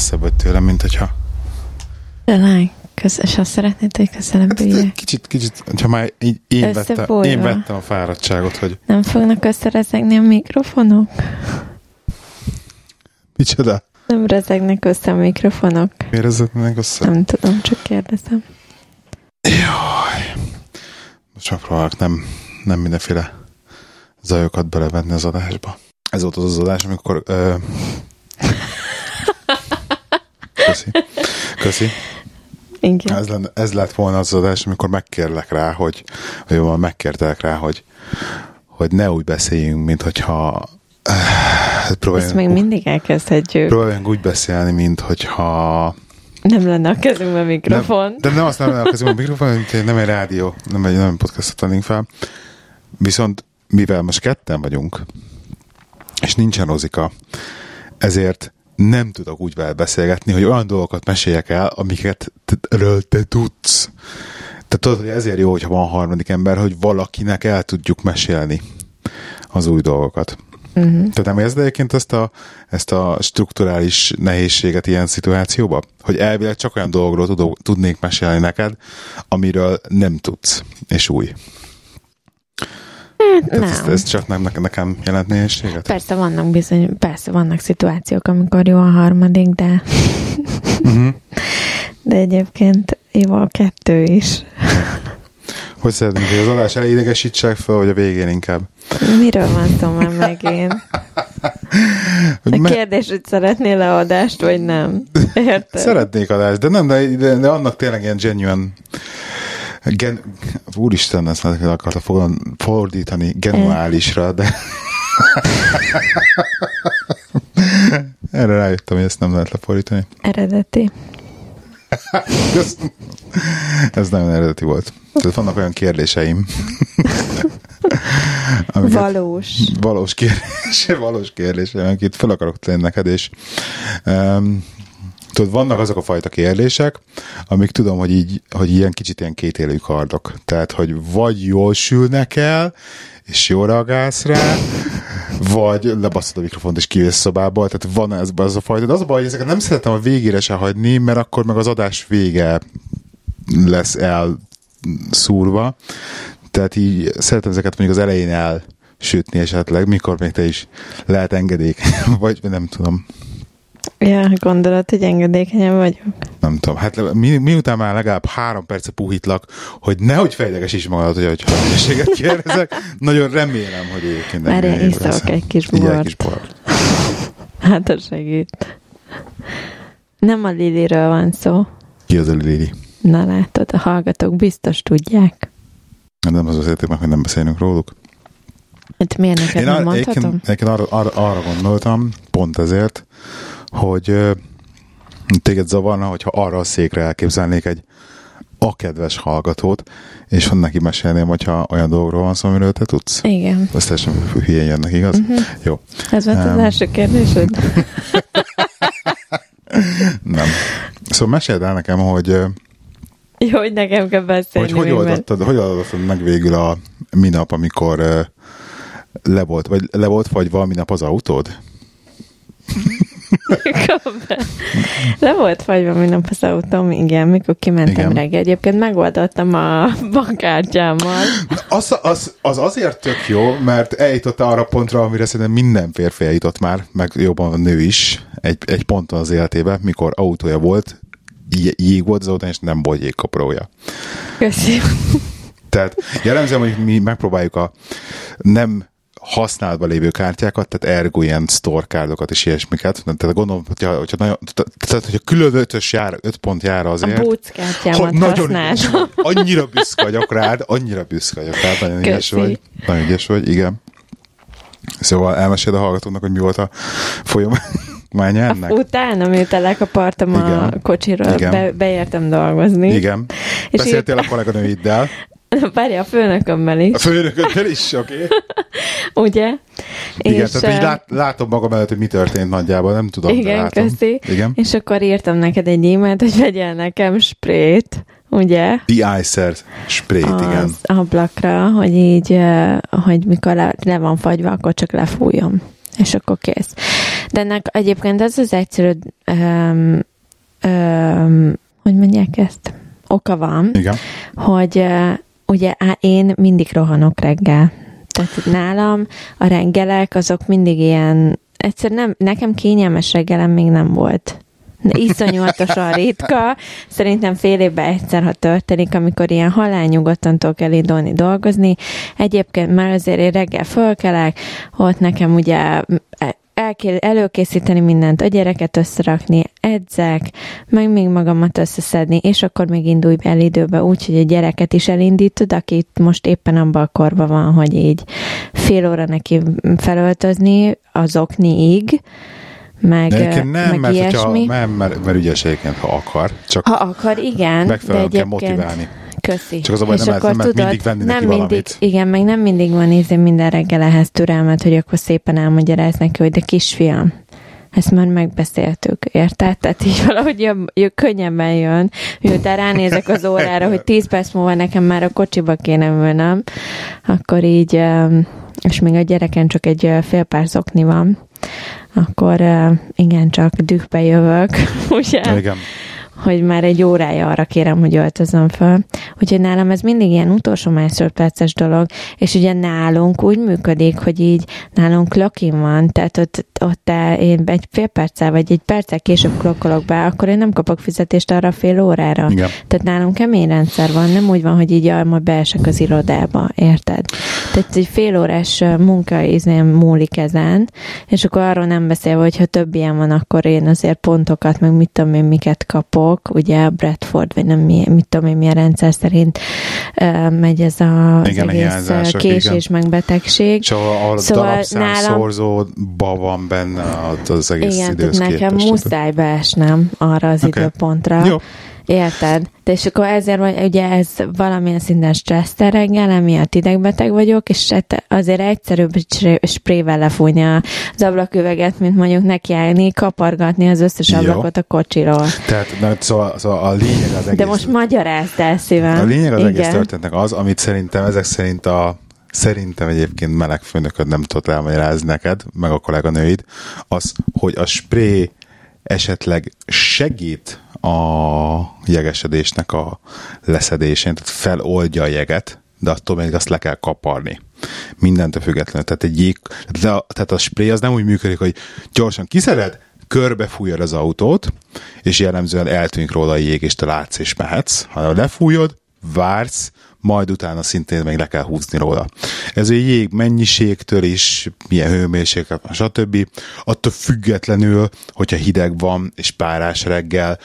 Messzebb vagy tőlem, mint hogyha... Lány, köz, és azt szeretnéd, hogy közelebb Hát, üljek? kicsit, kicsit, ha már így én vettem, én vettem a fáradtságot, hogy Nem fognak összerezegni a mikrofonok? micsoda, Nem rezegnek össze a mikrofonok? miért ez meg össze? Nem tudom, csak kérdezem. Jaj. Most megpróbálok nem, nem mindenféle zajokat belevenni az adásba. Ez volt az az adás, amikor... Ö... Köszi. Köszi. Ez, lenne, ez lett volna az adás, amikor megkérlek rá, hogy, vagy jól megkértelek rá, hogy, hogy ne úgy beszéljünk, mint hogyha hát Ezt próbáljunk, még mindig elkezdhetjük. próbáljunk úgy beszélni, mint hogyha Nem lenne a kezünkben mikrofon. nem, de nem azt nem a a mikrofon, mint nem egy rádió, nem egy nem podcastot tennénk fel. Viszont mivel most ketten vagyunk, és nincsen Rozika, ezért nem tudok úgy vele beszélgetni, hogy olyan dolgokat meséljek el, amiket ről te tudsz. Tehát tudod, hogy ezért jó, hogyha van harmadik ember, hogy valakinek el tudjuk mesélni az új dolgokat. Uh-huh. Tehát nem érzed egyébként ezt a, ezt a strukturális nehézséget ilyen szituációba? Hogy elvileg csak olyan dolgokról tudok, tudnék mesélni neked, amiről nem tudsz, és új. Ez, Nem. ez csak nem, nekem- jelent nehézséget? Persze vannak bizony, persze vannak szituációk, amikor jó a harmadik, de Uh-huh. de egyébként jó a kettő is. Hogy szeretnénk, hogy az adás elején idegesítsek fel, vagy a végén inkább? Miről van szó már megint? A kérdés, hogy szeretnél leadást, vagy nem? Érted? Szeretnék adást, de nem, de, de, de annak tényleg ilyen genuine Gen, úristen, ezt már akarta fordítani genuálisra, de erre rájöttem, hogy ezt nem lehet lefordítani. Eredeti. Ez, ez nagyon eredeti volt. Tehát vannak olyan kérdéseim, Valós. valós kérdés, valós kérdés, amiket fel akarok tenni neked, és um, tudod, vannak azok a fajta kérdések, amik tudom, hogy így, hogy ilyen kicsit ilyen kétélű kardok. Tehát, hogy vagy jól sülnek el, és jól reagálsz rá, vagy lebasztod a mikrofont és kivész szobából, tehát van ez az a fajta. De az a baj, hogy ezeket nem szeretem a végére se hagyni, mert akkor meg az adás vége lesz elszúrva. Tehát így szeretem ezeket mondjuk az elején el sütni esetleg, mikor még te is lehet engedék, vagy nem tudom. Ja, gondolod, hogy engedékenyen vagyok. Nem tudom. Hát mi, miután már legalább három perce puhítlak, hogy nehogy fejleges is magad, hogy hogy hülyeséget kérdezek, nagyon remélem, hogy egyébként ennyire ébb iszok egy kis bort. egy kis bort. Hát az segít. Nem a Liliről van szó. Ki az a Lili? Na látod, a hallgatók biztos tudják. Nem az azért hogy nem beszélünk róluk. Hát miért neked nem ar- mondhatom? egyébként, egyébként arra, arra, arra gondoltam, pont ezért, hogy téged zavarna, hogyha arra a székre elképzelnék egy a kedves hallgatót, és van neki mesélném, hogyha olyan dolgokról van szó, amiről te tudsz. Igen. Ezt teljesen hülyén jönnek, igaz? Uh-huh. Jó. Ez volt az Nem. első kérdésed? Nem. Szóval meséld el nekem, hogy Jó, hogy nekem kell beszélni. hogy, hogy, oldottad, hogy oldottad meg végül a minap, amikor ö, le volt, vagy le volt fagyva a minap az autód? Le volt fagyva minap az autóm, igen, mikor kimentem Igen. reggel. Egyébként megoldottam a bankkártyámmal. Az, az, az azért tök jó, mert eljutott arra pontra, amire szerintem minden férfi eljutott már, meg jobban a nő is, egy, egy ponton az életében, mikor autója volt, jé- jég volt az és nem volt jégkaparója. Köszi. Tehát jellemzően, hogy mi megpróbáljuk a nem használatban lévő kártyákat, tehát ergo ilyen store kárdokat és ilyesmiket. Tehát gondolom, hogyha, hogyha, nagyon, tehát, hogyha külön ötös jár, öt pont jár A azért, búckártyámat nagyon ügyes. Annyira büszke vagyok rád, annyira büszke vagyok rád, nagyon ügyes vagy. Nagyon ügyes vagy, igen. Szóval elmeséld a hallgatónak, hogy mi volt a folyamánya ennek? Utána, miután lekapartam a kocsiról, Igen. be, beértem dolgozni. Igen. És Beszéltél a kolléganőiddel. Várj, a főnökömmel is, A főnököddel is, oké. Okay. ugye? Igen, és, tehát így lát, látom magam előtt, hogy mi történt nagyjából, nem tudom, de Igen, látom. köszi. Igen. És akkor írtam neked egy e-mailt, hogy vegyél nekem sprét, ugye? The Icer sprayt, igen. Az ablakra, hogy így, hogy mikor le, le van fagyva, akkor csak lefújom. és akkor kész. De ennek egyébként az az egyszerű, um, um, hogy mondják ezt? Oka van, Igen. hogy ugye á, én mindig rohanok reggel. Tehát nálam a reggelek azok mindig ilyen, egyszer nem, nekem kényelmes reggelem még nem volt. De iszonyatosan ritka. Szerintem fél évben egyszer, ha történik, amikor ilyen halálnyugodtan tudok elindulni dolgozni. Egyébként már azért én reggel fölkelek, ott nekem ugye el kell előkészíteni mindent, a gyereket összerakni, edzek, meg még magamat összeszedni, és akkor még indulj el időbe úgy, hogy a gyereket is elindítod, aki most éppen abban a korban van, hogy így fél óra neki felöltözni az okniig, meg, De nem, meg mert, ilyesmi. hogyha, nem, mert, mert ügyes egyébként, ha akar, csak Ha akar, igen, megfelelően de kell motiválni. Köszi. Csak az a baj, És nem akkor nem tudod, mindig venni nem neki mindig, valamit. Igen, meg nem mindig van ízé minden reggel ehhez türelmet, hogy akkor szépen elmagyaráz neki, hogy de kisfiam, ezt már megbeszéltük, érted? Tehát így valahogy jobb, jobb, könnyebben jön, miután ránézek az órára, hogy 10 perc múlva nekem már a kocsiba kéne ülnöm, akkor így, és még a gyereken csak egy fél pár zokni van, akkor igen, csak dühbe jövök, ugye? Igen. Hogy már egy órája arra kérem, hogy öltözöm föl. Úgyhogy nálam ez mindig ilyen utolsó másodperces dolog, és ugye nálunk úgy működik, hogy így nálunk klokin van, tehát ott, ott te- én egy fél perccel, vagy egy perccel később klokkolok be, akkor én nem kapok fizetést arra a fél órára. Igen. Tehát nálunk kemény rendszer van, nem úgy van, hogy így jaj, majd beesek az irodába, érted? Tehát egy fél órás munka izén múlik ezen, és akkor arról nem beszélve, hogy ha több ilyen van, akkor én azért pontokat, meg mit tudom én, miket kapok, ugye a Bradford, vagy nem mi, mit tudom én, milyen rendszer szerint megy ez a, az Igen, a egész késés, meg betegség. És ahol, ahol Szóval a darabszám nálam- szorzóba van benne az, az egész Igen, idősz nekem képest. muszáj beesnem arra az Oké. időpontra. Jó. Érted? De és akkor ezért, vagy, ugye ez valamilyen szinten stresszter reggel, emiatt idegbeteg vagyok, és hát azért egyszerűbb egy spré- sprével lefújni az ablaküveget, mint mondjuk nekiállni, kapargatni az összes Jó. ablakot a kocsiról. Tehát, mert szóval, szóval a lényeg az egész... De most magyarázd el szívem. A lényeg az Igen. egész történetnek az, amit szerintem ezek szerint a szerintem egyébként meleg főnököd nem tudott elmagyarázni neked, meg a kolléganőid, az, hogy a spré esetleg segít a jegesedésnek a leszedésén, tehát feloldja a jeget, de attól még azt le kell kaparni. Mindentől függetlenül. Tehát egy jég, tehát a, tehát a spray az nem úgy működik, hogy gyorsan kiszeded, körbefújod az autót, és jellemzően eltűnik róla a jég, és te látsz és mehetsz, hanem lefújod, vársz, majd utána szintén még le kell húzni róla. Ez a jég mennyiségtől is, milyen hőmérséklet, stb. Attól függetlenül, hogyha hideg van és párás reggel,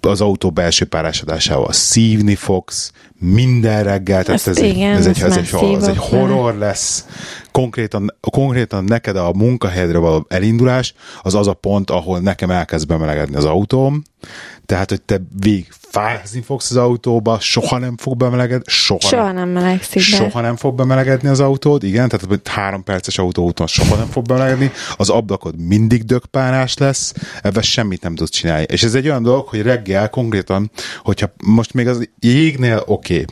az autó belső párásodásával szívni fogsz, minden reggel, tehát Ezt ez, egy, igen, ez, egy, ez, egy, ez egy szívok vele. horror lesz. Konkrétan, konkrétan neked a munkahelyedre való elindulás az az a pont, ahol nekem elkezd bemelegedni az autóm, tehát, hogy te végig fázni fogsz az autóba, soha nem fog bemelegedni, soha, Soha nem, melegszik be. soha nem fog bemelegedni az autód, igen, tehát hogy három perces autóúton soha nem fog bemelegedni, az ablakod mindig dögpárás lesz, ebben semmit nem tudsz csinálni. És ez egy olyan dolog, hogy reggel konkrétan, hogyha most még az jégnél oké, okay,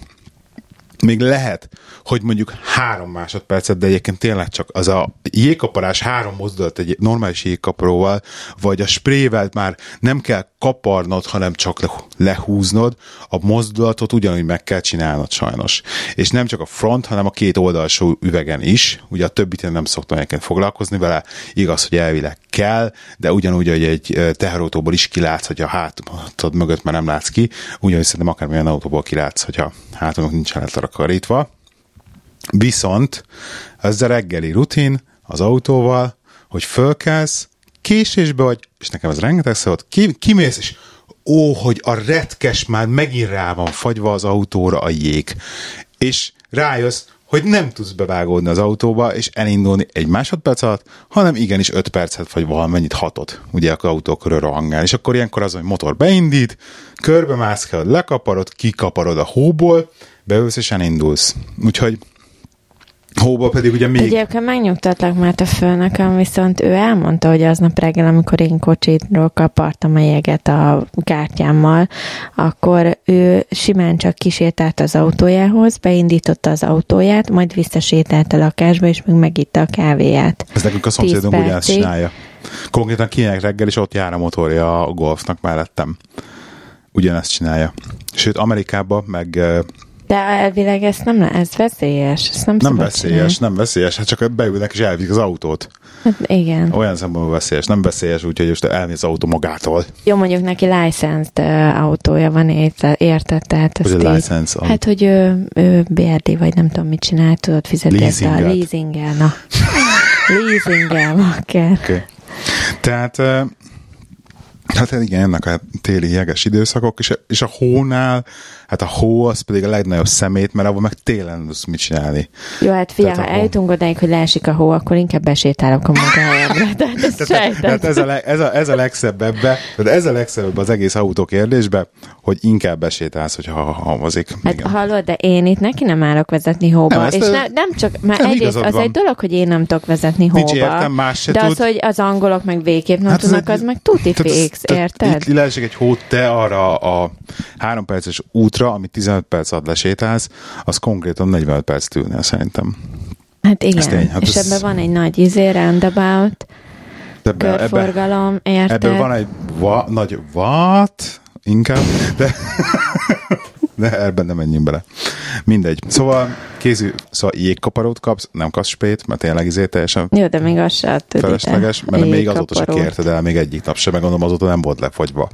még lehet, hogy mondjuk három másodpercet, de egyébként tényleg csak az a jégkaparás három mozdulat egy normális jégkaparóval, vagy a sprével már nem kell kaparnod, hanem csak le- lehúznod, a mozdulatot ugyanúgy meg kell csinálnod sajnos. És nem csak a front, hanem a két oldalsó üvegen is, ugye a többit én nem szoktam egyébként foglalkozni vele, igaz, hogy elvileg kell, de ugyanúgy, hogy egy teherautóból is kilátsz, hogy a hátad mögött már nem látsz ki, ugyanúgy szerintem akármilyen autóból kilátsz, hogyha hátunk nincsen eltakarítva. Viszont ez a reggeli rutin az autóval, hogy fölkelsz, késésbe vagy, és nekem ez rengeteg szólt, ki, kimész, és ó, hogy a retkes már megint rá van fagyva az autóra a jég. És rájössz, hogy nem tudsz bevágódni az autóba, és elindulni egy másodperc alatt, hanem igenis öt percet, vagy valamennyit hatot, ugye az autó körül rohangál. És akkor ilyenkor az, hogy motor beindít, körbe mászkálod, lekaparod, kikaparod a hóból, beülsz és elindulsz. Úgyhogy Hóba pedig ugye még... Egyébként megnyugtatlak, mert a főnököm viszont ő elmondta, hogy aznap reggel, amikor én kocsitról kapartam a jeget a kártyámmal, akkor ő simán csak kisétált az autójához, beindította az autóját, majd visszasétált a lakásba, és még megitta a kávéját. Ez nekünk a szomszédunk ugyanazt csinálja. Konkrétan kinek reggel, és ott jár a motorja a golfnak mellettem. Ugyanezt csinálja. Sőt, Amerikában meg de elvileg ez nem ez veszélyes. Ezt nem nem veszélyes, csinálni. nem veszélyes, hát csak beülnek és elviszik az autót. Hát igen. Olyan szempontból veszélyes, nem veszélyes, úgyhogy most elmész az autó magától. Jó, mondjuk neki licensed autója van, érted? Tehát hogy a license így, Hát, hogy ő, ő BRD, vagy nem tudom mit csinál, tudod fizetni ezt a leasinggel, na. leasinggel, kell. Okay. Tehát Hát igen, ennek a téli jeges időszakok, és, és a hónál, hát a hó az pedig a legnagyobb szemét, mert abban meg télen tudsz mit csinálni. Jó, hát figyelj, ha eljutunk odáig, hogy leesik a hó, akkor inkább besétálok a munkahelyemre. Tehát, ez, tehát, tehát ez, a, leg, ez, a, ez a legszebb ebbe, tehát ez a legszebb az egész autó kérdésbe, hogy inkább besétálsz, hogyha havazik. Hát igen. hallod, de én itt neki nem állok vezetni hóba. Nem, és ne, nem csak, már nem egyrészt az van. egy dolog, hogy én nem tudok vezetni hóba. Nincs értem, más de tud. az, hogy az angolok meg végképp nem hát tudnak, az, az meg tuti fix, érted? Itt leesik egy hót, te arra a három perces útra, ami 15 perc alatt lesétálsz, az konkrétan 45 perc ülnél szerintem. Hát igen, tény, hát és ez... ebben van egy nagy izé, roundabout, ebbe, körforgalom, ebbe, érted? Ebből van egy va, nagy what, inkább, de, de ebben nem menjünk bele. Mindegy. Szóval kézű, szóval jégkaparót kapsz, nem kapsz spét, mert tényleg izé teljesen Jó, de még az se Felesleges, mert még azóta se kérted el, még egyik nap sem, meg gondolom azóta nem volt lefogyva.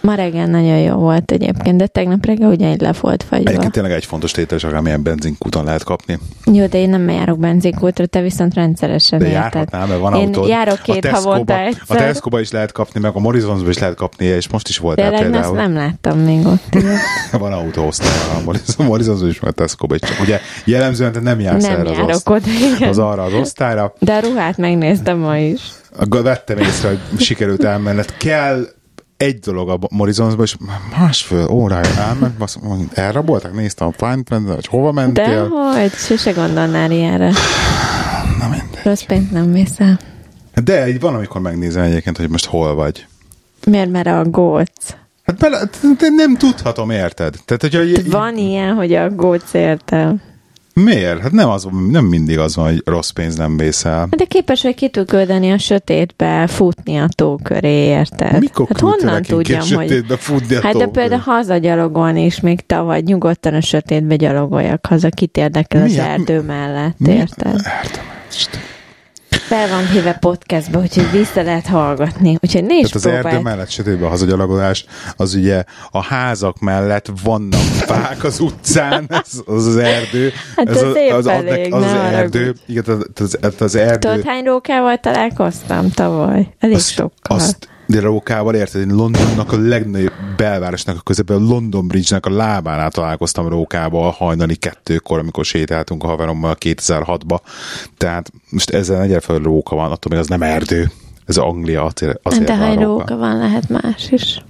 Ma reggel nagyon jó volt egyébként, de tegnap reggel ugyanígy le volt fagyva. Egyébként tényleg egy fontos tétel, hogy amilyen benzinkúton lehet kapni. Jó, de én nem járok benzinkútra, te viszont rendszeresen de járhatnál, mert van én autód. járok két a havonta egyszer. A tesco is lehet kapni, meg a Morrisonsba is lehet kapni, és most is volt Tényleg, például. nem láttam még ott. van autóosztály a Morrisonsba is, meg a tesco is. Csak ugye jellemzően te nem jársz nem erre járok az, oda, igen. az arra az osztályra. De a ruhát megnéztem ma is. Vettem észre, hogy sikerült elmenned. Kell egy dolog a Morrisonsban, és másfél órája elment, elraboltak, néztem a Fine print hogy hova mentél. De hogy, sose gondolnál ilyenre. Na mindegy. Rossz pénzt nem viszel. De így van, amikor megnézem egyébként, hogy most hol vagy. Miért, mert a góc? Hát bele, nem tudhatom, érted? Tehát, hogyha, van ilyen, hogy a góc értem. Miért? Hát nem, az, nem mindig az van, hogy rossz pénz nem vészel. De képes vagy ki tud küldeni a sötétbe, futni a tó köré, érted? Mikor hát honnan tudjam, hogy... sötétbe futni a Hát de például hazagyalogolni is még tavaly nyugodtan a sötétbe gyalogoljak haza, kit érdekel az erdő mellett, érted? Erdő fel van híve podcastba, úgyhogy vissza lehet hallgatni. Úgyhogy nézd Tehát az próbálj. erdő mellett sötétben a hazagyalogolás, az ugye a házak mellett vannak fák az utcán, az az, az erdő. Hát ez az, az, az, elég, az, az erdő. Igen, az, az, az erdő. Tudod, hány rókával találkoztam tavaly? Elég azt, sokkal. Azt de rókával, érted? Én Londonnak a legnagyobb belvárosnak a közepén, a London Bridge-nek a lábánál találkoztam rókával hajnali kettőkor, amikor sétáltunk a haverommal 2006-ba. Tehát most ezzel egyre fel róka van, attól még az nem erdő. Ez Anglia, azért, azért De ha róka van, lehet más is.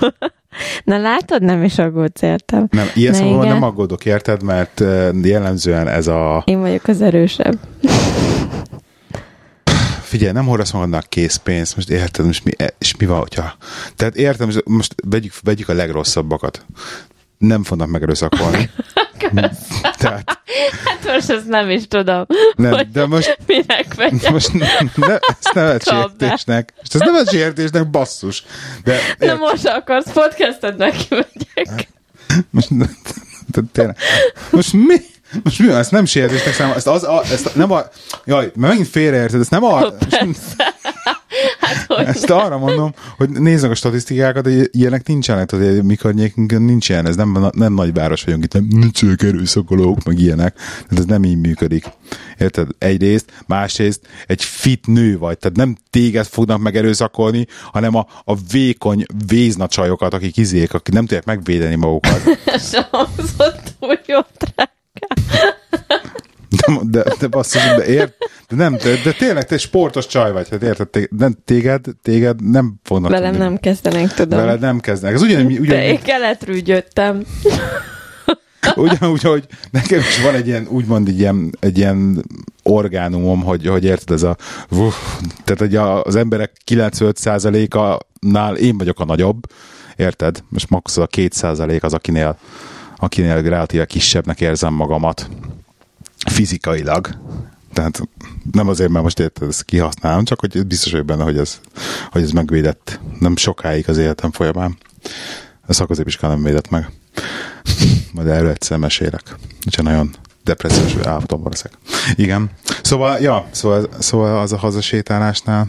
Na látod, nem is aggódsz, értem. Nem, ilyen szóval nem aggódok, érted, mert jellemzően ez a... Én vagyok az erősebb figyelj, nem hordasz magadnak készpénzt, most érted, most mi, és mi van, hogyha... Tehát értem, most vegyük, vegyük a legrosszabbakat. Nem fognak megerőszakolni. Tehát, hát most ezt nem is tudom. Nem, de most... Minek vegyem. Most ne, ezt nevet sértésnek. Most ez nevet sértésnek, basszus. De, Na most akarsz podcastet neki megyek. Most, de, tényleg. Most mi? Most mi van, ezt nem sértésnek számom, ezt, az, a, ezt nem a... Jaj, mert megint félreérted, ezt nem a... Hát, ezt arra mondom, hogy nézzük a statisztikákat, hogy ilyenek nincsenek, tehát mi környékünkön nincs ilyen, ez nem, nem nagy város vagyunk itt, nem nincsenek erőszakolók, meg ilyenek, tehát ez nem így működik. Érted? Egyrészt, másrészt egy fit nő vagy, tehát nem téged fognak meg erőszakolni, hanem a, a vékony véznacsajokat, akik izék, akik nem tudják megvédeni magukat. Sem hangzott úgy jó de, de, de basszus, de ért, de nem, de, de tényleg te sportos csaj vagy, hát érted, te, nem, téged, téged nem fognak Velem tudni. nem kezdenek, tudom. Veled nem kezdenek. Ez ugyanúgy, ugyanúgy de én keletről jöttem. Ugyanúgy, hogy nekem is van egy ilyen, úgymond egy ilyen, egy ilyen orgánumom, hogy, hogy érted, ez a uff, tehát hogy az emberek 95%-nál én vagyok a nagyobb, érted? Most max a 2% az, akinél, akinél relatíve kisebbnek érzem magamat fizikailag. Tehát nem azért, mert most érted, ezt kihasználom, csak hogy biztos vagyok benne, hogy ez, hogy ez megvédett nem sokáig az életem folyamán. A szakozépiskán nem védett meg. Majd erről egyszer mesélek. Úgyhogy nagyon depressziós állapotom valószínűleg. Igen. Szóval, ja, szóval, szóval az a hazasétálásnál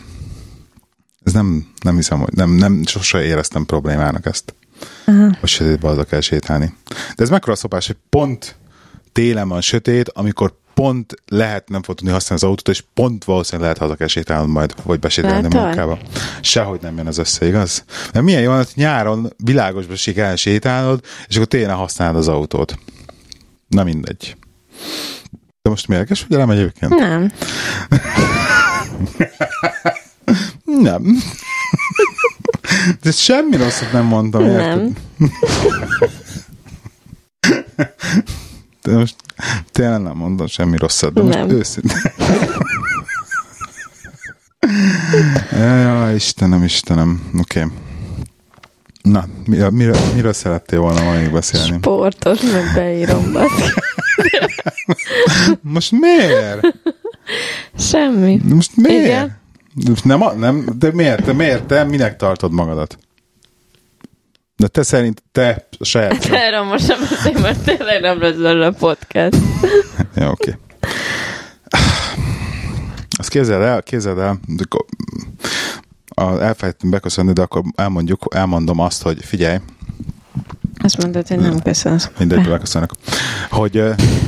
ez nem, nem hiszem, hogy nem, nem sose éreztem problémának ezt. Aha. Hogy sötétbe kell sétálni. De ez mekkora szopás, hogy pont télen van sötét, amikor pont lehet nem fog tudni használni az autót, és pont valószínűleg lehet haza kell sétálnod majd, vagy besétálni a munkába. Sehogy nem jön az össze, igaz? Mert milyen jó, hogy nyáron világosba kell sétálnod, és akkor télen használod az autót. Na mindegy. De most mérges, hogy nem egyébként? Nem. nem. De semmi rosszat nem mondtam? Nem. De most tényleg nem mondom semmi rosszat, de nem. most őszintén. ja, Istenem, Istenem. Oké. Okay. Na, miről, miről szerettél volna ma még beszélni? Sportos, meg beírom Most miért? Semmi. Most miért? Igen? Nem, nem, de miért? Te miért? Te minek tartod magadat? De te szerint te a saját... Hát erről most sem beszélj, mert tényleg nem lesz a podcast. ja, oké. Okay. Azt képzeld el, képzeld el, elfelejtettem beköszönni, de akkor elmondjuk, elmondom azt, hogy figyelj, azt mondod, hogy nem köszönsz. Mindegy, beköszönök. Hogy,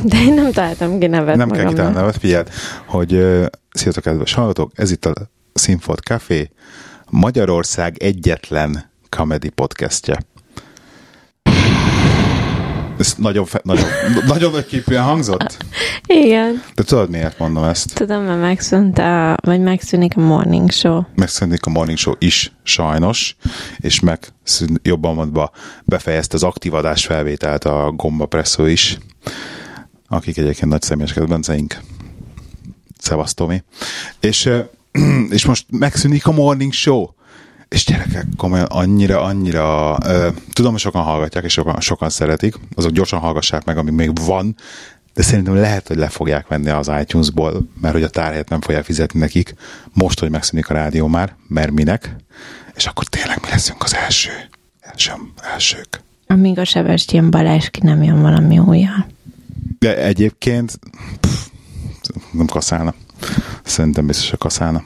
De én nem találtam ki nevet Nem kell kitalálni nevet, figyeld, hogy sziasztok, kedves hallgatók, ez itt a Színfolt Café, Magyarország egyetlen comedy podcastje. Ez nagyon, fe, nagyon, nagyon nagy képűen hangzott? Igen. De tudod, miért mondom ezt? Tudom, mert megszűnt a, vagy megszűnik a morning show. Megszűnik a morning show is, sajnos, és meg jobban mondva befejezte az aktív adás felvételt a Gomba Presszó is, akik egyébként nagy személyes kedvenceink. Szevasztomi. És, és most megszűnik a morning show és gyerekek, komolyan annyira, annyira, uh, tudom, hogy sokan hallgatják, és sokan, sokan szeretik, azok gyorsan hallgassák meg, amíg még van, de szerintem lehet, hogy le fogják venni az iTunes-ból, mert hogy a tárhelyet nem fogják fizetni nekik, most, hogy megszűnik a rádió már, mert minek, és akkor tényleg mi leszünk az első, első elsők. Amíg a Sebestyén Balázs ki nem jön valami újjal. De egyébként pff, nem kaszálna. Szerintem biztos, hogy kaszálna.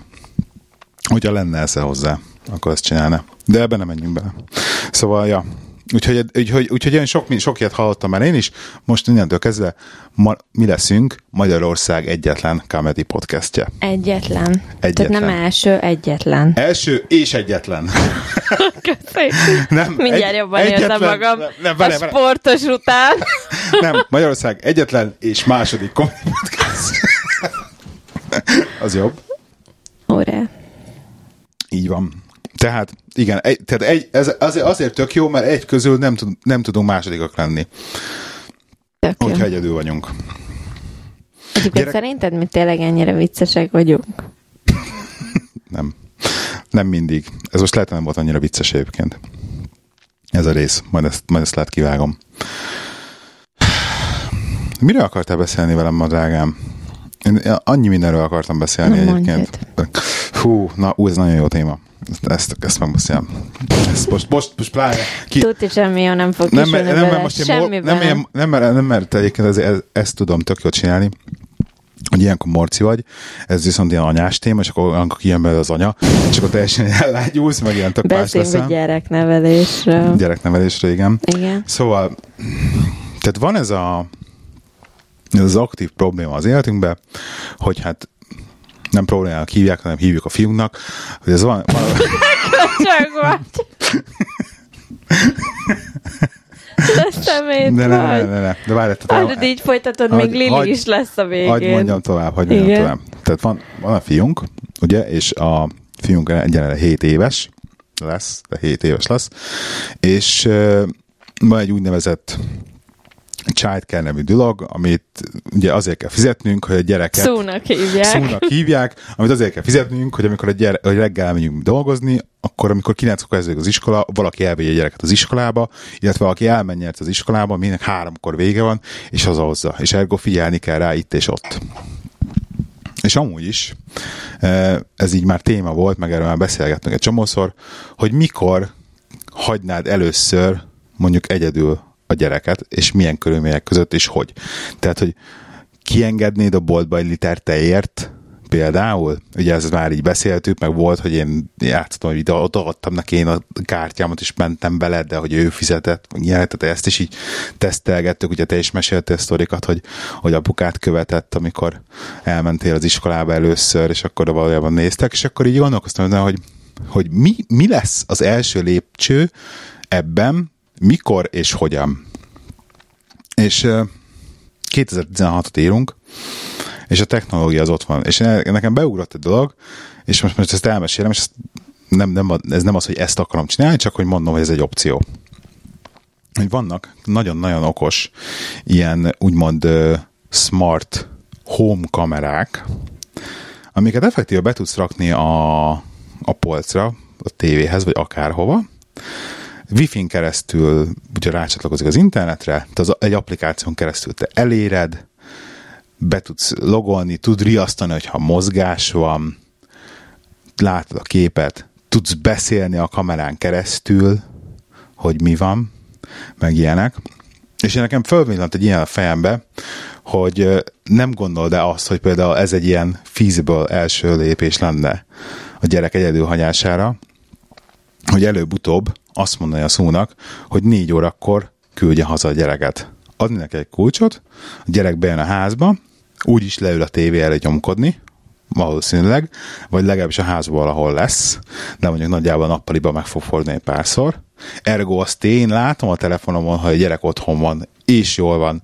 Hogyha lenne esze hozzá akkor ezt csinálna. De ebben nem menjünk bele. Szóval, ja. Úgyhogy, úgyhogy, úgyhogy én sok, sok ilyet hallottam már én is. Most innentől kezdve ma, mi leszünk Magyarország egyetlen comedy podcastje. Egyetlen. egyetlen. Tehát nem első, egyetlen. Első és egyetlen. nem, Mindjárt egy, jobban egyetlen, érzem magam nem, nem, vele, a sportos után. nem, Magyarország egyetlen és második comedy podcast. Az jobb. Órá. Így van. Tehát igen, egy, tehát egy, ez azért, azért tök jó, mert egy közül nem, tud, nem tudunk másodikak lenni. Tök hogyha jó. egyedül vagyunk. Egyébként Gyerek... szerinted mi tényleg ennyire viccesek vagyunk? nem. Nem mindig. Ez most lehet, nem volt annyira vicces egyébként. Ez a rész. Majd ezt, majd ezt lehet kivágom. Miről akartál beszélni velem, ma drágám? Én annyi mindenről akartam beszélni nem egyébként. Hú, na, ú, ez nagyon jó téma. Ezt, ezt megbeszélem. Ezt most, most, most pláne... Ki... Tudti, semmi jó nem fog nem, nem, nem, nem, most én mor, nem, nem, nem, nem, nem, mert egyébként ez, ez, ezt tudom tök jól csinálni, hogy ilyenkor morci vagy, ez viszont ilyen anyás téma, és akkor olyankor kijön belőle az anya, és akkor teljesen ellágyulsz, meg ilyen tök más leszel. gyereknevelésről. Gyereknevelésről, igen. Igen. Szóval, tehát van ez a ez az aktív probléma az életünkben, hogy hát nem problémának hívják, hanem hívjuk a fiúnknak, hogy ez van... van Csak vagy. De szemét de ne, ne, ne, ne, de várj, tehát... Hát, így folytatod, hagy, még Lili hagy, is lesz a végén. Hagy mondjam tovább, hagy mondjam tovább. Tehát van, van a fiunk, ugye, és a fiunk egyenlőre 7 éves lesz, de 7 éves lesz, és uh, van egy úgynevezett childcare nevű dolog, amit ugye azért kell fizetnünk, hogy a gyereket... Szónak hívják. Szónak hívják, amit azért kell fizetnünk, hogy amikor a gyere, hogy reggel megyünk dolgozni, akkor amikor 9 kor kezdődik az iskola, valaki elvegye a gyereket az iskolába, illetve valaki elmenjen az iskolába, minek háromkor vége van, és hazahozza. És ergo figyelni kell rá itt és ott. És amúgy is, ez így már téma volt, meg erről már beszélgettünk egy csomószor, hogy mikor hagynád először mondjuk egyedül a gyereket, és milyen körülmények között, és hogy. Tehát, hogy kiengednéd a boltba egy liter tejért, például, ugye ezt már így beszéltük, meg volt, hogy én játszottam, hogy odaadtam neki én a kártyámat, és mentem bele, de hogy ő fizetett, meg ilyen, tehát ezt is így tesztelgettük, ugye te is meséltél sztorikat, hogy, hogy apukát követett, amikor elmentél az iskolába először, és akkor valójában néztek, és akkor így gondolkoztam, hogy, hogy mi, mi lesz az első lépcső ebben, mikor és hogyan. És 2016-ot írunk, és a technológia az ott van. És nekem beugrott egy dolog, és most, most ezt elmesélem, és ezt nem, nem, ez nem az, hogy ezt akarom csinálni, csak hogy mondom, hogy ez egy opció. Hogy vannak nagyon-nagyon okos ilyen úgymond smart home kamerák, amiket effektíve be tudsz rakni a, a polcra, a tévéhez, vagy akárhova, Wi-Fi-n keresztül ugye rácsatlakozik az internetre, tehát az egy applikáción keresztül te eléred, be tudsz logolni, tud riasztani, hogyha mozgás van, látod a képet, tudsz beszélni a kamerán keresztül, hogy mi van, meg ilyenek. És én nekem fölvillant egy ilyen a fejembe, hogy nem gondold e azt, hogy például ez egy ilyen feasible első lépés lenne a gyerek egyedülhagyására, hogy előbb-utóbb azt mondani a szónak, hogy négy órakor küldje haza a gyereket. Adni neki egy kulcsot, a gyerek bejön a házba, úgy is leül a tévé elé nyomkodni, valószínűleg, vagy legalábbis a házban valahol lesz, de mondjuk nagyjából a nappaliban meg fog fordulni párszor. Ergo azt én látom a telefonomon, hogy a gyerek otthon van, és jól van,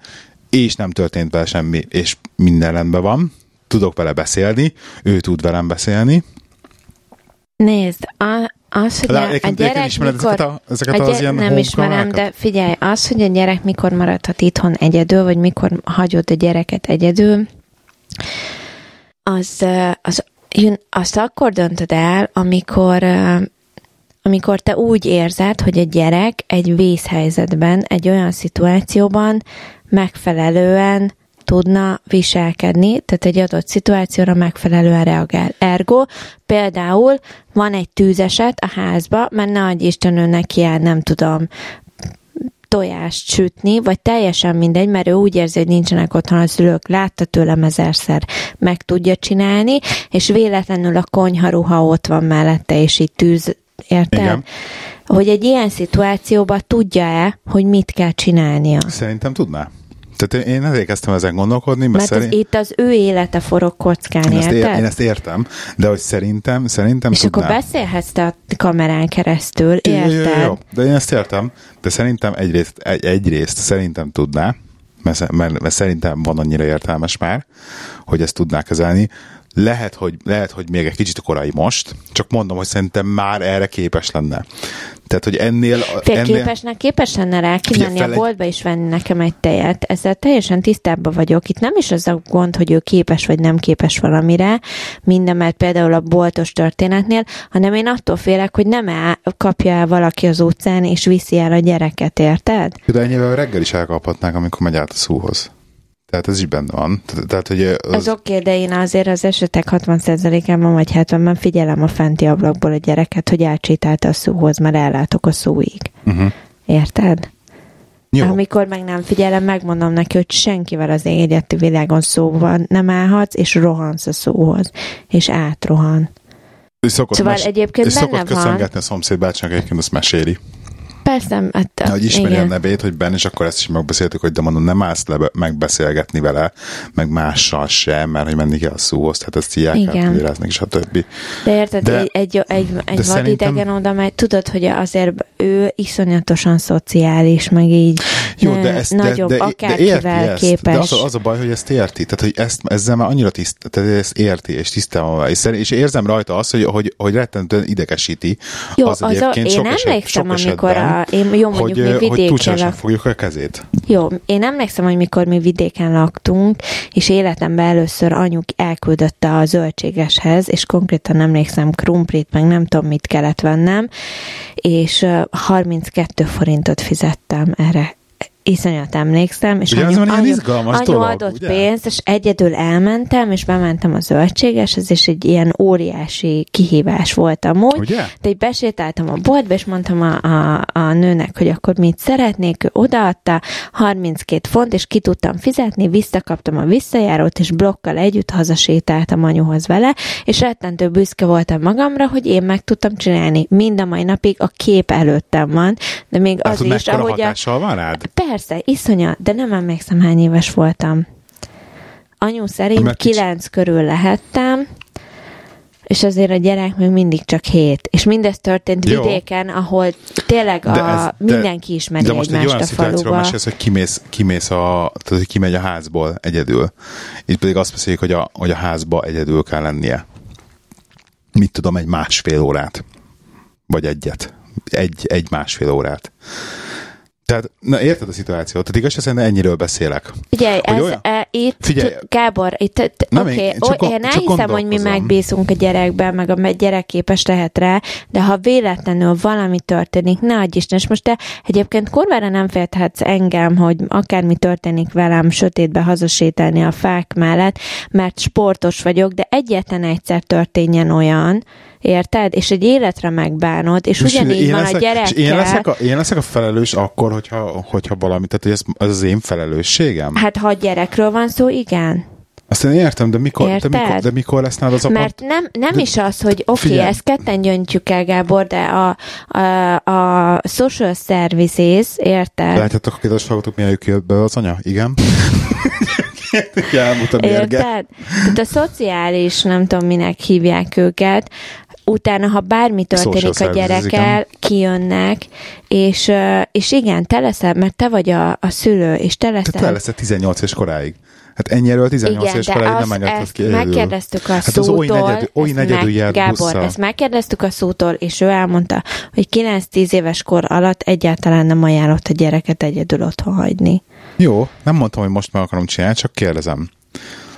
és nem történt vele semmi, és minden rendben van, tudok vele beszélni, ő tud velem beszélni. Nézd, a, az, hogy Lá, a, a gyerek ismered mikor... ezeket, a, ezeket a az ilyen nem ismerem, de figyelj, az, hogy a gyerek mikor maradhat itthon egyedül, vagy mikor hagyod a gyereket egyedül, az, az, azt akkor döntöd el, amikor amikor te úgy érzed, hogy a gyerek egy vészhelyzetben, egy olyan szituációban megfelelően tudna viselkedni, tehát egy adott szituációra megfelelően reagál. Ergo, például van egy tűzeset a házba, mert ne adj Isten ő neki el, nem tudom, tojást sütni, vagy teljesen mindegy, mert ő úgy érzi, hogy nincsenek otthon a szülők, látta tőlem ezerszer, meg tudja csinálni, és véletlenül a konyharuha ott van mellette, és így tűz, érted? Igen. Hogy egy ilyen szituációban tudja-e, hogy mit kell csinálnia? Szerintem tudná. Tehát én ezért kezdtem ezen gondolkodni, mert, Mert szerint... itt az ő élete forog kockán, én, ezt ér, érted? én ezt értem, de hogy szerintem, szerintem És tudná. akkor beszélhetsz te a kamerán keresztül, Jó, jó, érted? jó, de én ezt értem, de szerintem egyrészt, egy, egyrészt szerintem tudná, mert, mert, mert szerintem van annyira értelmes már, hogy ezt tudná kezelni. Lehet hogy, lehet, hogy még egy kicsit korai most, csak mondom, hogy szerintem már erre képes lenne. Tehát, hogy ennél... Fél ennél képesnek képes lenne rá kimenni a boltba és venni nekem egy tejet. Ezzel teljesen tisztában vagyok. Itt nem is az a gond, hogy ő képes vagy nem képes valamire, minden, mert például a boltos történetnél, hanem én attól félek, hogy nem el, kapja el valaki az utcán és viszi el a gyereket, érted? De ennyivel reggel is elkaphatnák, amikor megy át a szúhoz. Tehát ez is benne van. Tehát, hogy az, Az oké, de én azért az esetek 60%-ában vagy 70-ben figyelem a fenti ablakból a gyereket, hogy elcsítálta a szóhoz, mert ellátok a szóig. uh-huh. Érted? Jó. Amikor meg nem figyelem, megmondom neki, hogy senkivel az egyeti világon szóval nem állhatsz, és rohansz a szóhoz, és átrohan. És szokott Szóval mes- egyébként és szokott van. köszöngetni a szomszéd bácsinak, egyébként azt meséli. Persze, hát, hogy ismeri igen. a nevét, hogy Ben, és akkor ezt is megbeszéltük, hogy de mondom, nem állsz le megbeszélgetni vele, meg mással sem, mert hogy menni kell a szóhoz, tehát ezt így el kell érezni, stb. De érted, De- de, egy, egy, egy, egy vadidegen szerintem- oda megy, tudod, hogy azért ő iszonyatosan szociális, meg így Jó, de, ezt, de, nagyobb, de, de, akárkivel érti ezt. képes. De az, a- az a baj, hogy ezt érti. Tehát, hogy ezt, ezzel már annyira tiszt, tehát ezt érti, és tisztában van. És, és érzem rajta azt, hogy, hogy, hogy rettentően idegesíti. Jó, az, az a, én sok eset- emlékszem, sok amikor a, én, jó, hogy, mi hogy vidéken lak, fogjuk a kezét. Jó, én emlékszem, hogy mikor mi vidéken laktunk, és életemben először anyuk elküldötte a zöldségeshez, és konkrétan emlékszem krumplit, meg nem tudom, mit kellett vennem, és ö, 32 forintot fizettem erre iszonyat emlékszem, és Ugye, az van ilyen izgalmas anyu dolog, adott ugye? pénzt, és egyedül elmentem, és bementem a zöldségeshez, és egy ilyen óriási kihívás volt amúgy. Ugye? De így besétáltam a boltba, és mondtam a, a, a nőnek, hogy akkor mit szeretnék, ő odaadta 32 font, és ki tudtam fizetni, visszakaptam a visszajárót, és blokkal együtt hazasétáltam anyuhoz vele, és rettentő büszke voltam magamra, hogy én meg tudtam csinálni. Mind a mai napig a kép előttem van, de még az Az is, ahogy a, van rád? Persze, iszonyat, de nem emlékszem, hány éves voltam. Anyu szerint Mert kilenc körül lehettem, és azért a gyerek még mindig csak hét. És mindez történt Jó. vidéken, ahol tényleg a, ez- mindenki ismeri de most egy olyan a szituációról mesélsz, hogy kimész, kimész a, tehát, hogy kimegy a házból egyedül. Itt pedig azt beszéljük, hogy a, hogy a házba egyedül kell lennie. Mit tudom, egy másfél órát. Vagy egyet. Egy, egy másfél órát. Tehát, na érted a szituációt? Tehát igaz, szerintem ennyiről beszélek. Figyelj, Hogy ez, olyan- e, itt, Figyelj. Gábor, itt, Nem, oké, én okay, csak én gond- csak elhiszem, hogy mi megbízunk a gyerekben, meg a gyerek képes lehet rá, de ha véletlenül valami történik, ne adj Isten, és most te egyébként kurvára nem félthetsz engem, hogy akármi történik velem, sötétbe hazasétálni a fák mellett, mert sportos vagyok, de egyetlen egyszer történjen olyan, érted? És egy életre megbánod, és ugyanígy van a leszek, és gyerekkel. én, leszek a, én leszek a felelős akkor, hogyha, hogyha valami, tehát hogy ez, ez az én felelősségem. Hát ha a gyerekről van szó, igen. Azt én értem, de mikor, de Érted? mikor, de mikor lesz nálad az apart? Mert nem, nem de- is az, hogy oké, okay, ezt ketten gyöntjük el, Gábor, de a, a, a social services, érted? Látjátok a kedves hallgatók, milyen jött be az anya? Igen. Elmúlt a mérge. Érted? Tehát a szociális, nem tudom, minek hívják őket, utána, ha bármi történik a gyerekkel, kijönnek, és, és igen, te leszel, mert te vagy a, a szülő, és te leszel. Te lesz 18 éves koráig. Hát ennyiről 18 Igen, éves koráig nem ezt ki egyedül. megkérdeztük a Hát az szótól. oly negyedű, oly negyedű meg- járt Gábor, busszal. ezt megkérdeztük a szótól, és ő elmondta, hogy 9-10 éves kor alatt egyáltalán nem ajánlott a gyereket egyedül otthon hagyni. Jó, nem mondtam, hogy most meg akarom csinálni, csak kérdezem.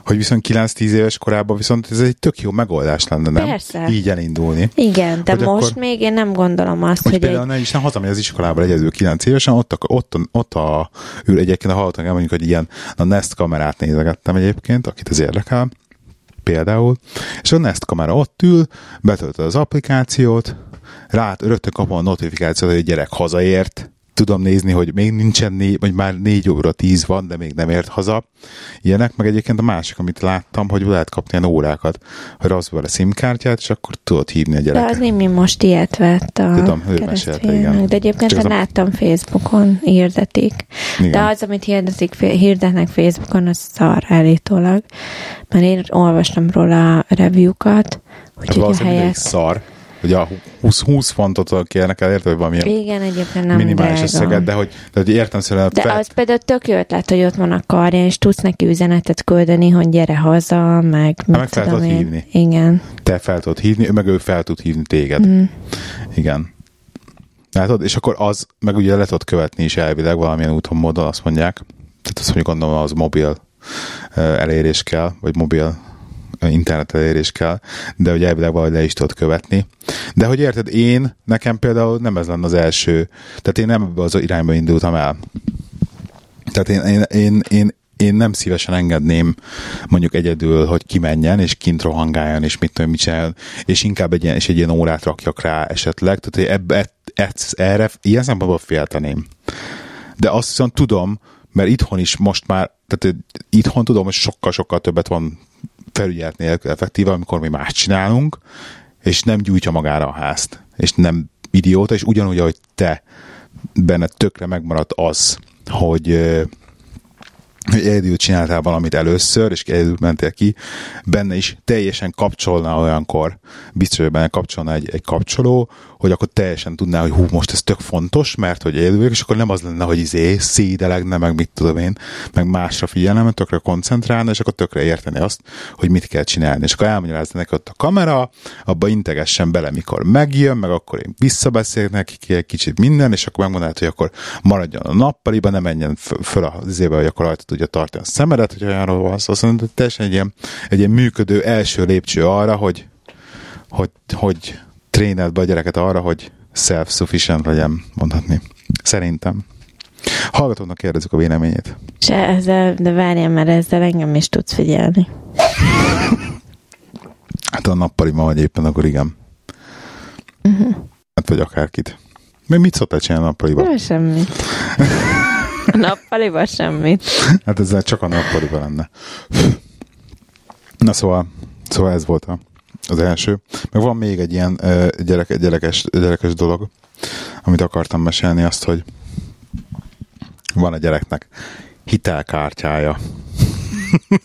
Hogy viszont 9-10 éves korában viszont ez egy tök jó megoldás lenne, nem? Persze. Így elindulni. Igen, de Hogy most akkor- még én nem gondolom azt, Hogy hogy például egy... ne is ne hazamegy az iskolába egyedül 9 évesen, ott a, ott, ott a ül egyébként a hallottam, mondjuk, hogy ilyen a Nest kamerát nézegettem egyébként, akit az érdekel, például, és a Nest kamera ott ül, betöltöd az applikációt, rá rögtön kapom a notifikációt, hogy a gyerek hazaért, tudom nézni, hogy még nincsen négy, vagy már négy óra tíz van, de még nem ért haza. Ilyenek, meg egyébként a másik, amit láttam, hogy lehet kapni ilyen órákat, hogy az vele SIM-kártyát, és akkor tudod hívni a De gyereket. az Némi most ilyet vett a Tudom, ő mesélte, igen. De egyébként Csak a- láttam Facebookon, hirdetik. Igen. De az, amit hirdetik, hirdetnek Facebookon, az szar állítólag. Mert én olvastam róla a review-kat, úgyhogy a helyek... szar, hogy a 20, 20 fontot kérnek el, érted, hogy valamilyen Igen, egyébként nem minimális drága. összeget, de hogy, de hogy értem szerint De fel, az például tök jó ötlet, hogy ott van a karja, és tudsz neki üzenetet küldeni, hogy gyere haza, meg mit meg fel tudod hívni. Igen. te fel tudod hívni, ő meg ő fel tud hívni téged. Mm. Igen. Látod? És akkor az, meg ugye le tudod követni is elvileg valamilyen úton, módon, azt mondják. Tehát azt mondjuk gondolom, az mobil elérés kell, vagy mobil internet elérés kell, de hogy elvileg valahogy le is tudod követni. De hogy érted, én, nekem például nem ez lenne az első, tehát én nem ebbe az irányba indultam el. Tehát én, én, én, én, én nem szívesen engedném mondjuk egyedül, hogy kimenjen, és kint rohangáljon, és mit tudom, mit csináljon, és inkább egy ilyen, és egy ilyen órát rakjak rá esetleg. Tehát, hogy ebbe, e, e, erre ilyen szempontból félteném. De azt viszont tudom, mert itthon is most már, tehát itthon tudom, hogy sokkal-sokkal többet van felügyelet nélkül effektíve, amikor mi más csinálunk, és nem gyújtja magára a házt, és nem idióta, és ugyanúgy, ahogy te benned tökre megmaradt az, hogy hogy egyedül csináltál valamit először, és egyedül mentél ki, benne is teljesen kapcsolna olyankor, biztos, hogy benne kapcsolna egy, egy kapcsoló, hogy akkor teljesen tudná, hogy hú, most ez tök fontos, mert hogy élők, és akkor nem az lenne, hogy izé, szédelegne, meg mit tudom én, meg másra figyelne, tökre koncentrálna, és akkor tökre érteni azt, hogy mit kell csinálni. És akkor elmagyarázna neki ott a kamera, abba integessen bele, mikor megjön, meg akkor én visszabeszélek neki egy kicsit minden, és akkor megmondanád, hogy akkor maradjon a nappaliba, ne menjen föl az izébe, hogy akkor rajta tudja tartani a szemedet, hogy olyanról van szó. Szóval teljesen egy ilyen, egy ilyen működő első lépcső arra, hogy, hogy, hogy tréneld be a gyereket arra, hogy self-sufficient legyen, mondhatni. Szerintem. Hallgatónak kérdezzük a véleményét. Se ezzel, de várjál, mert ezzel engem is tudsz figyelni. Hát a nappali ma vagy éppen, akkor igen. Uh-huh. Hát vagy akárkit. Mi mit szoktál csinálni a nappaliba? Nem, semmit. A nappaliba semmit. Hát ezzel csak a nappaliba lenne. Na szóval, szóval ez volt a, az első. Meg van még egy ilyen uh, gyerek, gyerekes, gyerekes dolog, amit akartam mesélni, azt, hogy van a gyereknek hitelkártyája.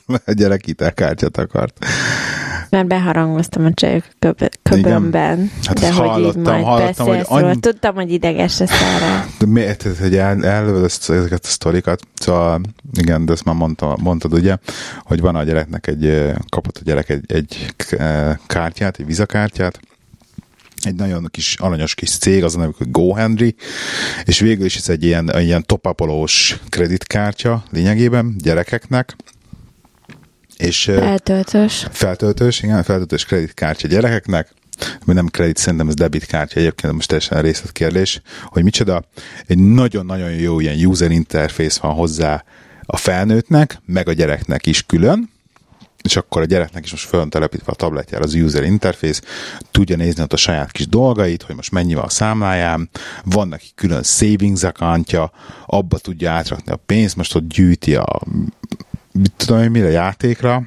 a gyerek hitelkártyát akart. Mert beharangoztam a csajok köbömben, hát de hallottam, hogy így majd hallottam, hogy róla. annyi- Tudtam, hogy ideges lesz arra. De miért, hogy el, ezt, ezeket a sztorikat? Szóval, igen, de ezt már mondta, mondtad, ugye, hogy van a gyereknek egy, kapott a gyerek egy, egy kártyát, egy vizakártyát, egy nagyon kis, aranyos kis cég, az a nevük, hogy GoHenry, és végül is ez egy ilyen, ilyen top-upolós kreditkártya lényegében gyerekeknek, és ö, Eltöltős. Feltöltős, igen, feltöltős kreditkártya gyerekeknek, ami nem kredit, szerintem ez debitkártya, egyébként most teljesen részletkérdés, hogy micsoda, egy nagyon-nagyon jó ilyen user interface van hozzá a felnőttnek, meg a gyereknek is külön, és akkor a gyereknek is most föl telepítve a tabletjára az user interface, tudja nézni ott a saját kis dolgait, hogy most mennyi van a számláján, van neki külön savings accountja, abba tudja átrakni a pénzt, most ott gyűjti a mit tudom én, mire játékra,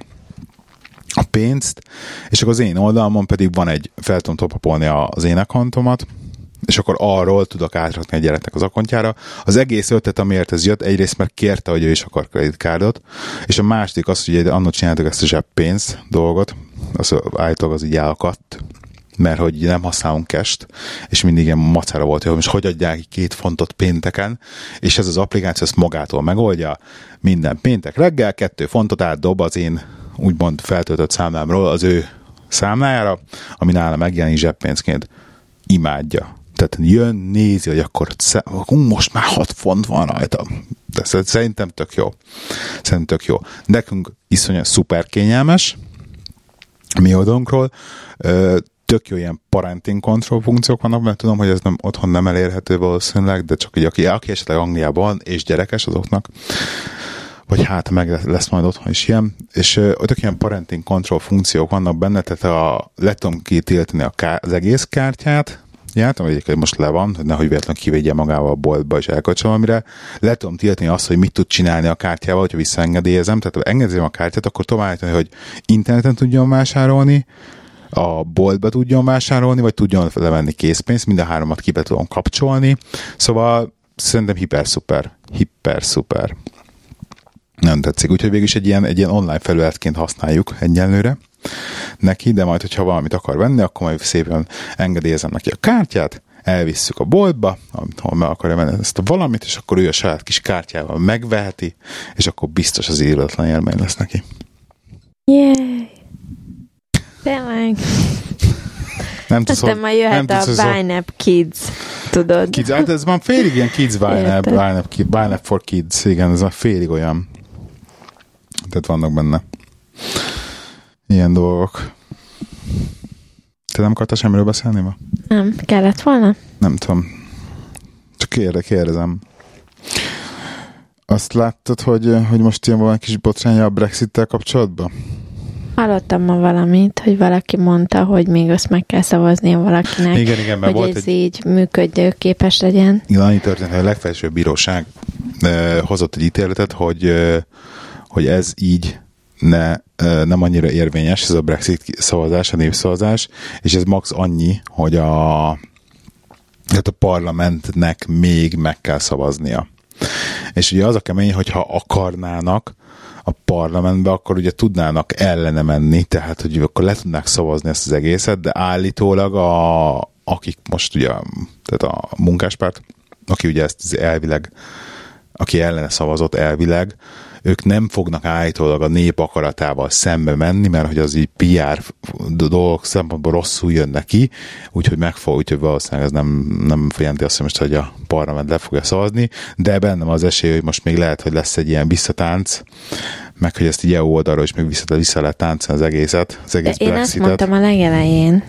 a pénzt, és akkor az én oldalmon pedig van egy, fel tudom topapolni az én accountomat, és akkor arról tudok átrakni a gyereknek az akontjára. Az egész ötlet, amiért ez jött, egyrészt mert kérte, hogy ő is akar kreditkárdyot, és a második az, hogy annak csináltuk ezt a zseppénz dolgot, az állítólag az így elakadt, mert hogy nem használunk cash és mindig ilyen macera volt, hogy most hogy adják két fontot pénteken, és ez az applikáció ezt magától megoldja, minden péntek reggel kettő fontot átdob az én úgymond feltöltött számlámról az ő számlájára, ami nála megjelenik zseppénzként. Imádja. Tehát jön, nézi, hogy akkor most már hat font van rajta. De szerintem tök jó. Szerintem tök jó. Nekünk iszonyat szuper kényelmes, mi oldalunkról. Tök jó ilyen parenting control funkciók vannak, mert tudom, hogy ez nem, otthon nem elérhető valószínűleg, de csak így, aki, aki esetleg Angliában és gyerekes azoknak, vagy hát meg lesz majd otthon is ilyen, és tök ilyen parenting control funkciók vannak benne, tehát a, le tudom kitiltani a ká- az egész kártyát, ját, ami egyébként most le van, hogy nehogy véletlenül kivegye magával a boltba és elkapcsolom, amire le tudom tiltani azt, hogy mit tud csinálni a kártyával, hogyha visszaengedélyezem. Tehát ha engedélyezem a kártyát, akkor állítani, hogy interneten tudjon vásárolni, a boltba tudjon vásárolni, vagy tudjon levenni készpénzt, mind a háromat ki be tudom kapcsolni. Szóval szerintem hiper szuper. Hiper szuper. Nem tetszik, úgyhogy végül is egy ilyen, egy ilyen online felületként használjuk egyenlőre neki, de majd, hogyha valamit akar venni, akkor majd szépen engedélyezem neki a kártyát, elvisszük a boltba, ahol meg akarja venni ezt a valamit, és akkor ő a saját kis kártyával megveheti, és akkor biztos az életlen élmény lesz neki. Yay! Tényleg. Nem tudsz, Aztán majd jöhet nem a tudsz, hogy- Buy Up Kids, tudod. Kids, hát ez már félig ilyen kids ki- buy up for kids, igen, ez a félig olyan. Tehát vannak benne ilyen dolgok. Te nem akartál semmiről beszélni ma? Nem, kellett volna? Nem tudom. Csak kérde, kérdezem. Azt láttad, hogy, hogy most ilyen valami kis botránya a Brexit-tel kapcsolatban? Hallottam ma valamit, hogy valaki mondta, hogy még azt meg kell szavaznia valakinek, Igen, igen, mert hogy volt ez egy... így működőképes legyen. Igen, annyi történt, hogy a legfelsőbb bíróság eh, hozott egy ítéletet, hogy, eh, hogy ez így ne, eh, nem annyira érvényes, ez a Brexit szavazás, a népszavazás, és ez max annyi, hogy a, tehát a parlamentnek még meg kell szavaznia. És ugye az a kemény, hogyha akarnának a parlamentbe, akkor ugye tudnának ellene menni, tehát hogy akkor le tudnák szavazni ezt az egészet, de állítólag a, akik most ugye, tehát a munkáspárt, aki ugye ezt elvileg, aki ellene szavazott elvileg, ők nem fognak állítólag a nép akaratával szembe menni, mert hogy az így PR dolgok szempontból rosszul jön neki, úgyhogy megfog, úgyhogy valószínűleg ez nem, nem jelenti azt, hogy most, hogy a parlament le fogja szavazni, de bennem az esély, hogy most még lehet, hogy lesz egy ilyen visszatánc, meg hogy ezt így EU oldalról is még vissza, vissza lehet táncolni az egészet, az egész Én azt mondtam a legelején,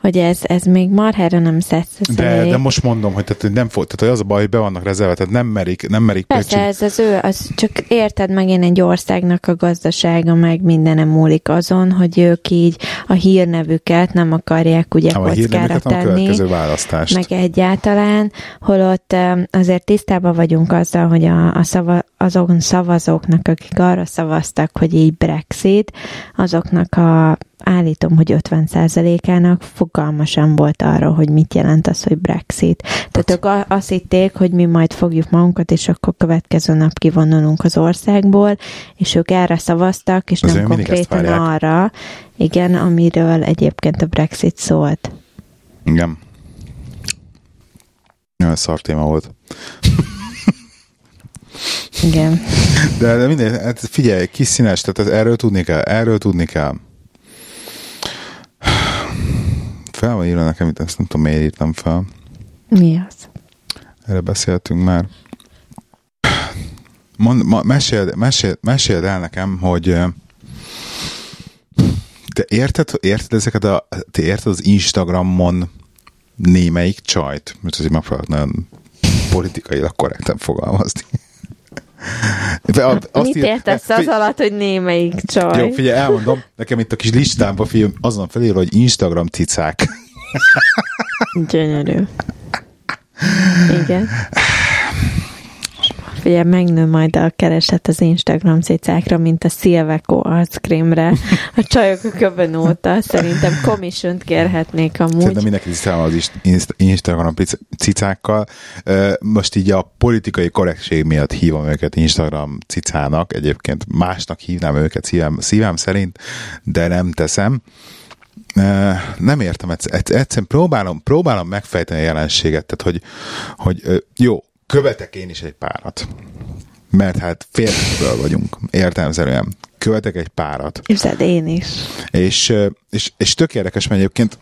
hogy ez, ez még marhára nem szedsz de, de most mondom, hogy, tehát, hogy nem fog, tehát hogy az a baj, hogy be vannak rezerve, tehát nem merik, nem merik Persze, pöcsik. ez az ő, az csak érted meg én egy országnak a gazdasága, meg mindenem múlik azon, hogy ők így a hírnevüket nem akarják ugye nem, kockára a tenni. A választást. Meg egyáltalán, holott azért tisztában vagyunk azzal, hogy a, a szava, azon szavazóknak, akik arra szavaztak, hogy így Brexit, azoknak a állítom, hogy 50%-ának fogalma sem volt arra, hogy mit jelent az, hogy Brexit. Tehát ők azt hitték, hogy mi majd fogjuk magunkat, és akkor következő nap kivonulunk az országból, és ők erre szavaztak, és Azért nem konkrétan arra, igen, amiről egyébként a Brexit szólt. Igen. Nagyon szar téma volt. Igen. De, de minden, hát figyelj, kis színes, tehát erről tudni kell, erről tudni kell. Fel van írva nekem, itt ezt nem tudom, miért írtam fel. Mi az? Erre beszéltünk már. Mond, ma, meséld, meséld, meséld el nekem, hogy te érted, érted ezeket a, te érted az Instagramon némelyik csajt? Mert azért megpróbálok nagyon politikailag korrekten fogalmazni. Azt Mit értesz az alatt, hogy némelyik csaj? Jó, figyelj, elmondom, nekem itt a kis listámban film azon felír, hogy Instagram cicák. Gyönyörű. Igen. Figyelj, megnő majd a kereset az Instagram cicákra, mint a Szilveko arckrémre. A csajok a köbön óta szerintem commission kérhetnék amúgy. Szerintem mindenki tisztában az Instagram cicákkal. Most így a politikai korrektség miatt hívom őket Instagram cicának. Egyébként másnak hívnám őket szívem, szívem szerint, de nem teszem nem értem, egyszerűen próbálom, próbálom megfejteni a jelenséget, tehát hogy, hogy jó, követek én is egy párat. Mert hát férfiből vagyunk, értelmezően. Követek egy párat. Képzeld, én is. És, és, és tök érdekes, mert egyébként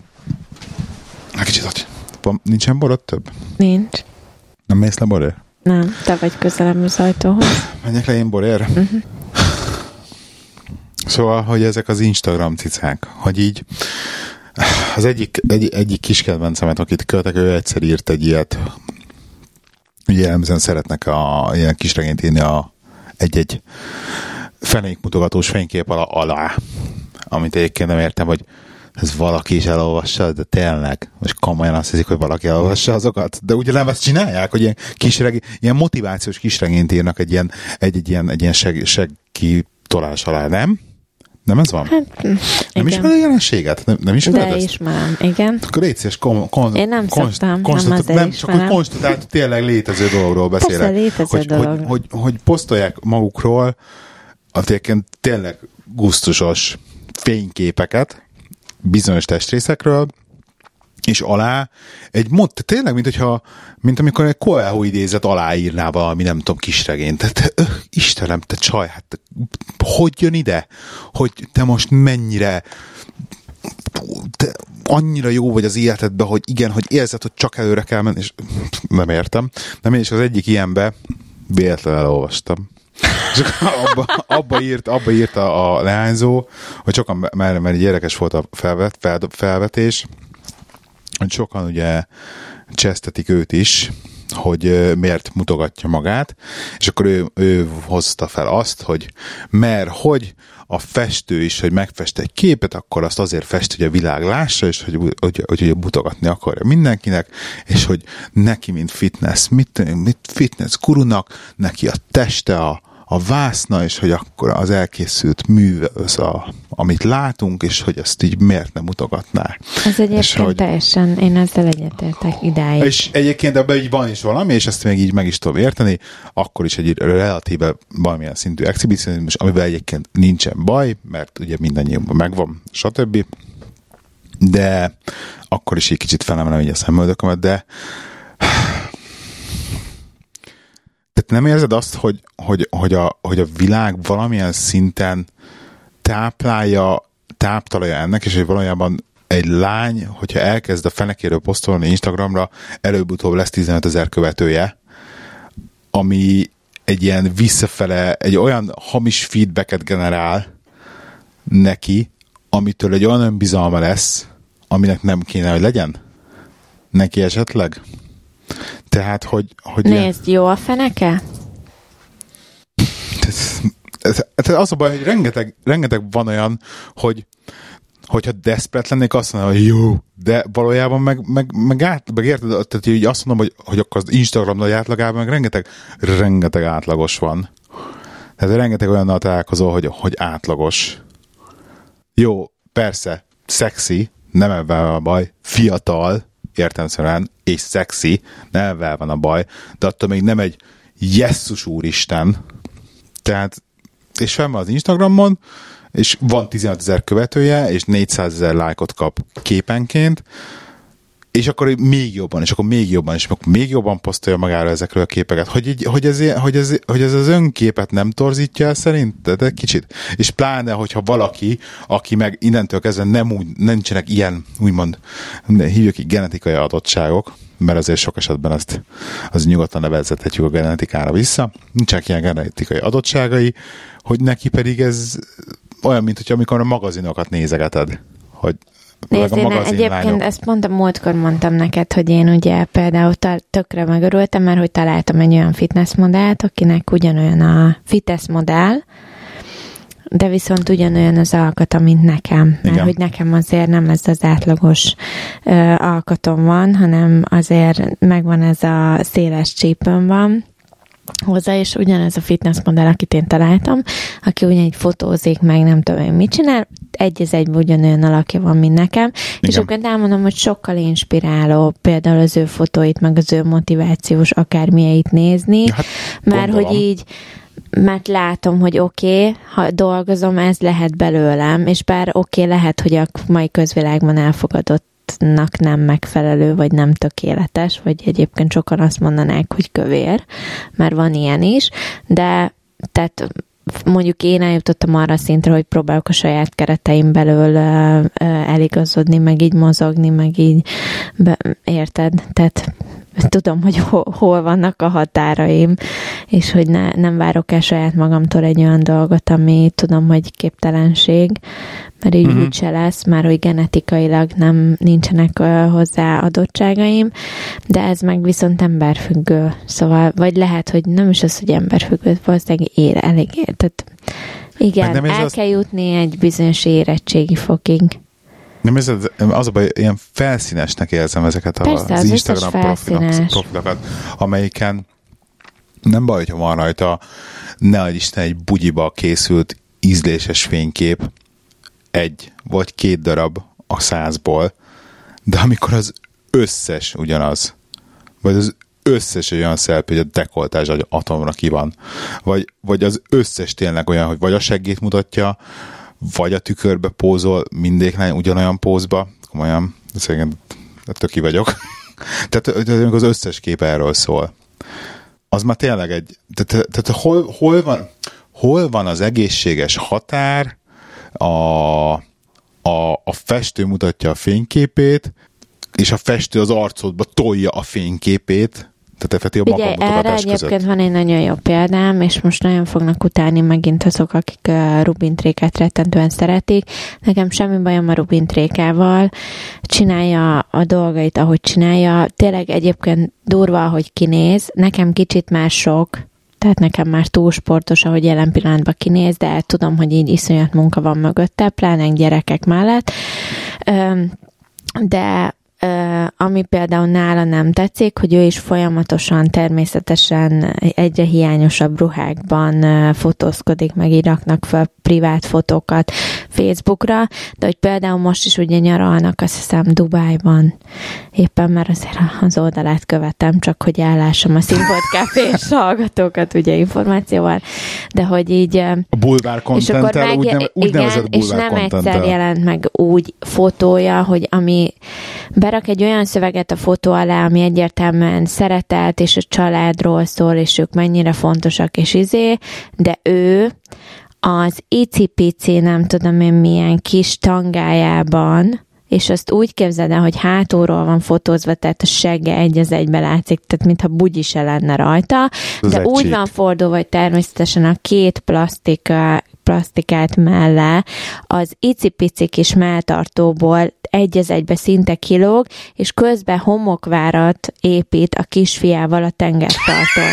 Hát kicsit hogy nincsen borod több? Nincs. Nem mész le borér? Nem, te vagy közelem az ajtóhoz. Menjek le én borér? Uh-huh. Szóval, hogy ezek az Instagram cicák, hogy így az egyik, egy, egyik kis kedvencemet, akit követek, ő egyszer írt egy ilyet, ugye jellemzően szeretnek a ilyen kisregényt írni a egy-egy fenékmutogatós fénykép alá, alá, amit egyébként nem értem, hogy ez valaki is elolvassa, de tényleg, most komolyan azt hiszik, hogy valaki elolvassa azokat, de ugye nem ezt csinálják, hogy ilyen, kisregény, ilyen motivációs kisregényt írnak egy ilyen, egy, egy ilyen, egy ilyen seg, segki tolás alá, nem? Nem ez van? Hát, nem igen. ismered a jelenséget? Nem, nem ismered De ezt? ismerem, igen. Akkor légy szíves, kon, kon, Én nem konst, szoktam, konst, nem nem, csak hogy konstatált, tényleg létező dologról beszélek. Persze, létező hogy, dolog. Hogy, hogy, hogy posztolják magukról a tényleg gusztusos fényképeket bizonyos testrészekről, és alá egy mod, tényleg, mint hogyha, mint amikor egy Coelho idézet aláírná valami, nem tudom, kisregényt. Tehát, öh, Istenem, te csaj, hát hogy jön ide? Hogy te most mennyire te annyira jó vagy az életedben, hogy igen, hogy érzed, hogy csak előre kell menni, és nem értem. Nem, én is az egyik ilyenbe véletlenül elolvastam. És abba, abba, írt, abba írt a, a leányzó, hogy sokan, mert, mert érdekes volt a felvet, fel, felvetés, hogy sokan ugye csesztetik őt is, hogy miért mutogatja magát, és akkor ő, ő hozta fel azt, hogy mert hogy a festő is, hogy megfest egy képet, akkor azt azért fest, hogy a világ lássa, és hogy, hogy, hogy, hogy mutogatni akarja mindenkinek, és hogy neki, mint fitness, mit, mit fitness gurunak, neki a teste a, a vászna, és hogy akkor az elkészült mű, az a, amit látunk, és hogy ezt így miért nem mutogatná. Ez egyébként és hogy, teljesen, én ezzel egyetértek idáig. És egyébként ebben így van is valami, és ezt még így meg is tudom érteni, akkor is egy relatíve valamilyen szintű exhibicionizmus, amivel egyébként nincsen baj, mert ugye mindannyiunkban megvan, stb. de akkor is egy kicsit felemelem így a szemöldökömet, de tehát nem érzed azt, hogy, hogy, hogy, a, hogy a világ valamilyen szinten táplálja, táptalja ennek, és hogy valójában egy lány, hogyha elkezd a fenekéről posztolni Instagramra, előbb-utóbb lesz 15 ezer követője, ami egy ilyen visszafele, egy olyan hamis feedbacket generál neki, amitől egy olyan önbizalma lesz, aminek nem kéne, hogy legyen? Neki esetleg? Tehát, hogy... hogy Nézd, ilyen... jó a feneke? Tehát az a baj, hogy rengeteg, rengeteg van olyan, hogy hogyha desperate lennék, azt mondanám, hogy jó, de valójában meg, meg, meg, át, meg érted, tehát így azt mondom, hogy, hogy akkor az Instagram nagy átlagában meg rengeteg, rengeteg átlagos van. Tehát rengeteg olyannal találkozol, hogy, hogy átlagos. Jó, persze, szexi, nem ebben a baj, fiatal, értelmszerűen, és szexi, nem van a baj, de attól még nem egy jesszus úristen. Tehát, és fenn van az Instagramon, és van 15 ezer követője, és 400 ezer lájkot kap képenként, és akkor még jobban, és akkor még jobban, és akkor még jobban posztolja magára ezekről a képeket. Hogy, így, hogy, ez, hogy, ez, hogy ez az önképet nem torzítja el szerint? De kicsit. És pláne, hogyha valaki, aki meg innentől kezdve nem úgy, nincsenek ilyen, úgymond, hívjuk így genetikai adottságok, mert azért sok esetben ezt az nyugodtan nevezhetjük a genetikára vissza, nincsenek ilyen genetikai adottságai, hogy neki pedig ez olyan, mint hogy amikor a magazinokat nézegeted, hogy Nézd, én egyébként ezt mondtam, múltkor mondtam neked, hogy én ugye például tökre megörültem, mert hogy találtam egy olyan fitness modellt, akinek ugyanolyan a fitness modell, de viszont ugyanolyan az alkata, mint nekem. Mert Igen. hogy nekem azért nem ez az átlagos ö, alkatom van, hanem azért megvan ez a széles csípőm van, hozzá, és ugyanez a fitness modell, akit én találtam, aki ugyanígy fotózik, meg nem tudom én mit csinál, egy az egy ugyanolyan alakja van, mint nekem, Igen. és akkor elmondom, hogy sokkal inspiráló például az ő fotóit, meg az ő motivációs akármilyeit nézni, hát, mert gondolom. hogy így mert látom, hogy oké, okay, ha dolgozom, ez lehet belőlem, és bár oké, okay, lehet, hogy a mai közvilágban elfogadott nak nem megfelelő, vagy nem tökéletes, vagy egyébként sokan azt mondanák, hogy kövér, mert van ilyen is, de tehát mondjuk én eljutottam arra szintre, hogy próbálok a saját kereteim belől eligazodni, meg így mozogni, meg így, be, érted? Tehát tudom, hogy hol, hol vannak a határaim, és hogy ne, nem várok el saját magamtól egy olyan dolgot, ami tudom, hogy képtelenség, mert így uh-huh. úgyse lesz, már hogy genetikailag nem nincsenek uh, hozzá adottságaim, de ez meg viszont emberfüggő. Szóval, vagy lehet, hogy nem is az, hogy emberfüggő, valószínűleg ér, elég. Tehát igen, nem el kell jutni egy bizonyos érettségi fokig. Nem ez az a baj, ilyen felszínesnek érzem ezeket a, Persze, az, az Instagram profilok, profilokat, amelyiken nem baj, hogyha van rajta, ne adj Isten egy bugyiba készült ízléses fénykép, egy vagy két darab a százból, de amikor az összes ugyanaz, vagy az összes olyan szelpű, hogy a dekoltás egy atomra ki van, vagy, vagy az összes tényleg olyan, hogy vagy a seggét mutatja, vagy a tükörbe pózol mindig ugyanolyan pózba, komolyan, szerintem töki vagyok. tehát az összes kép erről szól. Az már tényleg egy, tehát, tehát hol, hol, van, hol van az egészséges határ a, a, a festő mutatja a fényképét, és a festő az arcodba tolja a fényképét, tehát effektív a Ugye, erre egyébként között. van egy nagyon jó példám, és most nagyon fognak utálni megint azok, akik a Rubintréket rettentően szeretik. Nekem semmi bajom a Rubintrékával. Csinálja a dolgait, ahogy csinálja. Tényleg egyébként durva, ahogy kinéz. Nekem kicsit már sok, tehát nekem már túl sportos, ahogy jelen pillanatban kinéz, de tudom, hogy így iszonyat munka van mögötte, pláne gyerekek mellett. De ami például nála nem tetszik, hogy ő is folyamatosan természetesen egyre hiányosabb ruhákban fotózkodik, meg így raknak fel privát fotókat Facebookra, de hogy például most is ugye nyaralnak azt hiszem Dubájban, éppen mert azért az oldalát követem, csak hogy ellássam a Café és hallgatókat ugye információval, de hogy így... A bulvár és akkor meg, úgy, igen, és nem egyszer jelent meg úgy fotója, hogy ami berak egy olyan szöveget a fotó alá, ami egyértelműen szeretelt, és a családról szól, és ők mennyire fontosak, és izé, de ő az icipici, nem tudom én milyen kis tangájában, és azt úgy képzeld el, hogy hátulról van fotózva, tehát a segge egy az egybe látszik, tehát mintha bugyi se lenne rajta, de úgy van fordulva, hogy természetesen a két plastik plastikát mellé. Az icipici kis melltartóból egy az egybe szinte kilóg, és közben homokvárat épít a kisfiával a tengerparton.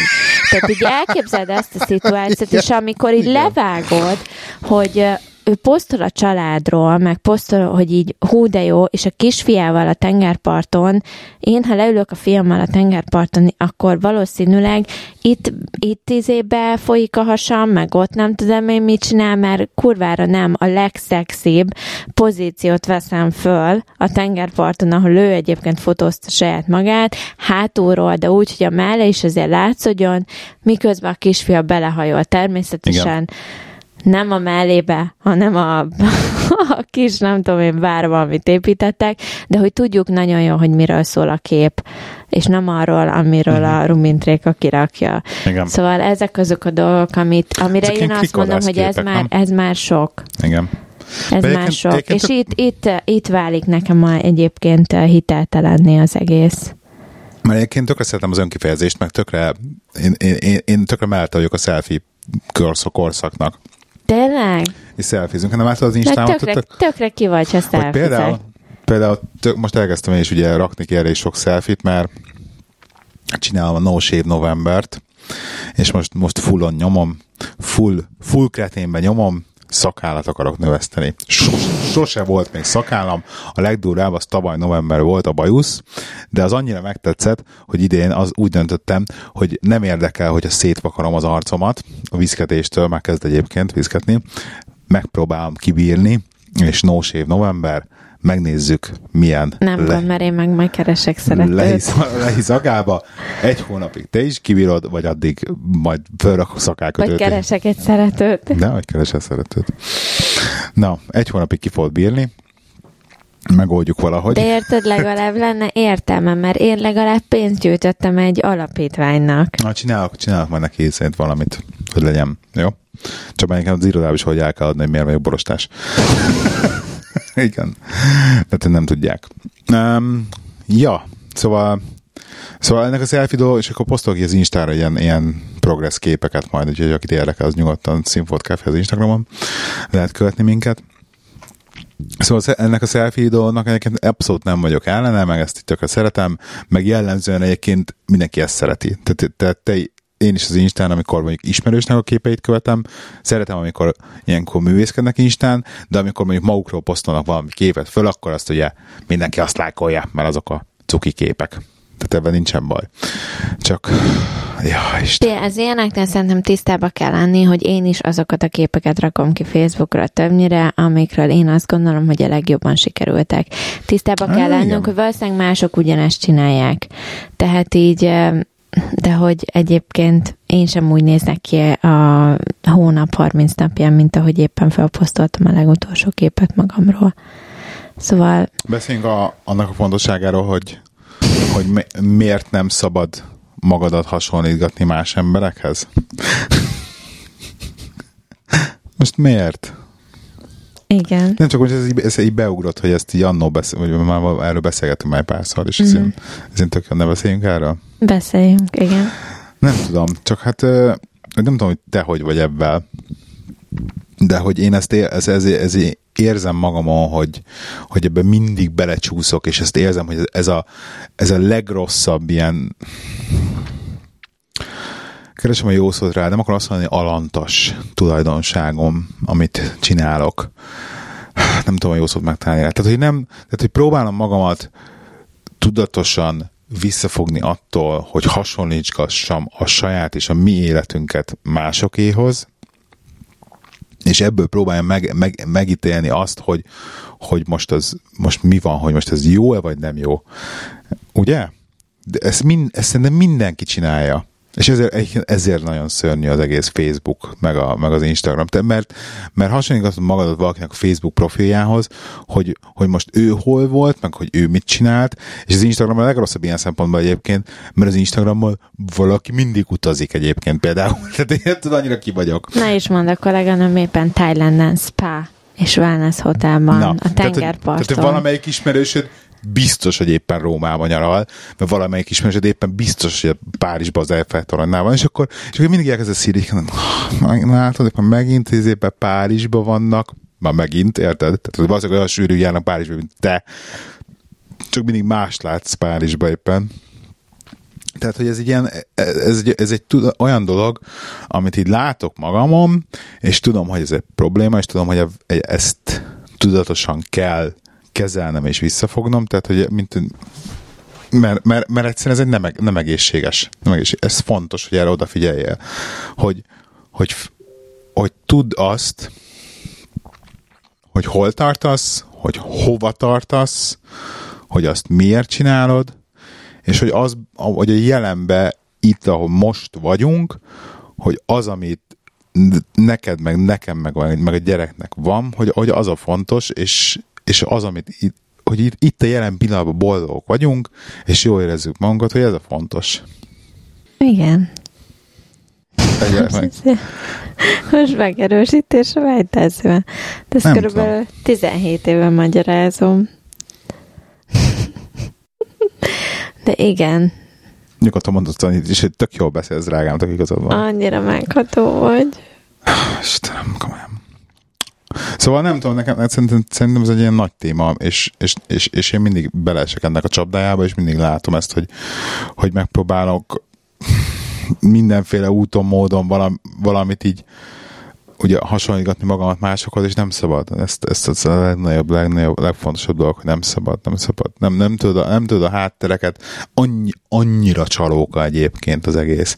Tehát így elképzeld ezt a szituációt, és amikor így levágod, hogy ő posztol a családról, meg posztol, hogy így hú de jó, és a kisfiával a tengerparton, én ha leülök a fiammal a tengerparton, akkor valószínűleg itt, itt izébe folyik a hasam, meg ott nem tudom én mit csinál, mert kurvára nem a legszexibb pozíciót veszem föl a tengerparton, ahol ő egyébként fotózta saját magát, hátulról, de úgy, hogy a melle is azért látszódjon, miközben a kisfia belehajol természetesen. Igen nem a mellébe, hanem a, a kis, nem tudom én, várva, amit építettek, de hogy tudjuk nagyon jó, hogy miről szól a kép, és nem arról, amiről uh-huh. a rumintréka kirakja. Igen. Szóval ezek azok a dolgok, amit, amire ezek én azt mondom, hogy ez már, ez már sok. Igen. Ez De már sok. És tök... itt, itt, itt válik nekem a, egyébként hiteltelenni az egész. Mert egyébként tökre szeretem az önkifejezést, meg tökre, én, én, én, én tökre mellett vagyok a selfie korszaknak. Tényleg? És szelfizünk, hanem látod az Instámat? Tökre, tök, tökre ki vagy, ha szelfizek. Például, például tök, most elkezdtem én is ugye rakni ki erre is sok szelfit, mert csinálom a No Shave Novembert, és most, most fullon nyomom, full, full kreténben nyomom, szakállat akarok növeszteni. Sose volt még szakállam, a legdurvább az tavaly november volt a bajusz, de az annyira megtetszett, hogy idén az úgy döntöttem, hogy nem érdekel, hogy a szétvakarom az arcomat, a viszketéstől már kezd egyébként viszketni, megpróbálom kibírni, és no shave november, megnézzük, milyen. Nem le... mert én meg majd keresek szeretőt. Lehisz, lehisz agába, egy hónapig te is kibírod, vagy addig majd fölrakok szakákötőt. Vagy keresek egy szeretőt. De, vagy keresek szeretőt. Na, egy hónapig ki fogod bírni, megoldjuk valahogy. De érted, legalább lenne értelme, mert én legalább pénzt gyűjtöttem egy alapítványnak. Na, csinálok, csinálok majd neki szerint valamit, hogy legyen, jó? Csak már az irodában is, hogy el kell adni, hogy miért vagyok borostás. Igen. Tehát nem tudják. Um, ja, szóval Szóval ennek a selfie és akkor posztolok az Instára ilyen, ilyen progress képeket majd, úgyhogy akit érdekel, az nyugodtan Sinfot Café az Instagramon lehet követni minket. Szóval ennek a selfie dolognak egyébként abszolút nem vagyok ellene, meg ezt tökre szeretem, meg jellemzően egyébként mindenki ezt szereti. Tehát, tehát te én is az Instán, amikor mondjuk ismerősnek a képeit követem, szeretem, amikor ilyenkor művészkednek Instán, de amikor mondjuk magukról posztolnak valami képet föl, akkor azt ugye mindenki azt lájkolja, mert azok a cuki képek. Tehát ebben nincsen baj. Csak, ja, Isten. Ez ilyeneknél szerintem tisztába kell lenni, hogy én is azokat a képeket rakom ki Facebookra többnyire, amikről én azt gondolom, hogy a legjobban sikerültek. Tisztába kell lennünk, hogy valószínűleg mások ugyanezt csinálják. Tehát így de hogy egyébként én sem úgy néznek ki a hónap 30 napján, mint ahogy éppen felposztoltam a legutolsó képet magamról. Szóval... Beszéljünk a, annak a fontosságáról, hogy, hogy mi, miért nem szabad magadat hasonlítgatni más emberekhez? Most miért? Igen. Nem csak, hogy ez így, ez így beugrott, hogy ezt így annó beszél, vagy már erről beszélgetünk már párszor, és mm-hmm. ezért, ezért tök ne beszéljünk erről? Beszéljünk, igen. Nem tudom, csak hát nem tudom, hogy te hogy vagy ebben, de hogy én ezt ez, ez, ez érzem magamon, hogy, hogy ebben mindig belecsúszok, és ezt érzem, hogy ez a, ez a legrosszabb ilyen keresem a jó szót rá, nem akarom azt mondani, alantas tulajdonságom, amit csinálok. Nem tudom a jó szót megtalálni rá. Tehát, hogy nem, tehát, hogy próbálom magamat tudatosan visszafogni attól, hogy hasonlítgassam a saját és a mi életünket másokéhoz, és ebből próbáljam meg, meg, megítélni azt, hogy, hogy most, az, most mi van, hogy most ez jó-e vagy nem jó. Ugye? De ezt, mind, ezt szerintem mindenki csinálja. És ezért, ezért nagyon szörnyű az egész Facebook, meg, a, meg az Instagram. Te, mert, mert hasonlítod magadat valakinek a Facebook profiljához, hogy, hogy most ő hol volt, meg hogy ő mit csinált, és az Instagram a legrosszabb ilyen szempontból egyébként, mert az Instagrammal valaki mindig utazik egyébként például. Tehát én tudom, annyira ki vagyok. Na is mond a kolléganőm éppen Thailanden spa és wellness hotelban, Na, a tengerparton. Tehát, hogy valamelyik ismerősöd biztos, hogy éppen Rómában nyaral, mert valamelyik ismerősöd éppen biztos, hogy Párizsban az Eiffel van, és akkor, és akkor mindig elkezd a szírik, látod, akkor megint éppen Párizsban vannak, már megint, érted? Tehát valószínűleg olyan sűrű járnak Párizsban, mint te, csak mindig más látsz Párizsban éppen. Tehát, hogy ez egy, ilyen, ez egy, ez egy olyan dolog, amit így látok magamon, és tudom, hogy ez egy probléma, és tudom, hogy ezt tudatosan kell kezelnem és visszafognom, tehát hogy mint mert, mert, mert egyszerűen ez egy nem, nem egészséges. Nem egészséges. Ez fontos, hogy erre odafigyeljél. Hogy, hogy, hogy tudd azt, hogy hol tartasz, hogy hova tartasz, hogy azt miért csinálod, és hogy, az, hogy a jelenbe itt, ahol most vagyunk, hogy az, amit neked, meg nekem, meg, meg a gyereknek van, hogy, hogy az a fontos, és, és az, amit itt, hogy itt, itt a jelen pillanatban boldogok vagyunk, és jól érezzük magunkat, hogy ez a fontos. Igen. Meg. Most megerősítésre vágytálsz De ezt körülbelül tudom. 17 éve magyarázom. De igen. Nyugodtan mondod, és tök jól beszélsz, drágám, tök igazad van. Annyira megható vagy. Istenem, komolyan. Szóval nem tudom, nekem szerintem, szerintem ez egy ilyen nagy téma, és, és, és, és én mindig beleesek ennek a csapdájába, és mindig látom ezt, hogy, hogy megpróbálok mindenféle úton, módon valami, valamit így ugye hasonlítgatni magamat másokhoz, és nem szabad. Ezt, ezt az a legnagyobb, legnagyobb, legfontosabb dolog, hogy nem szabad, nem szabad. Nem, nem, tudod, a, nem tudod a háttereket. Annyi, annyira csalóka egyébként az egész.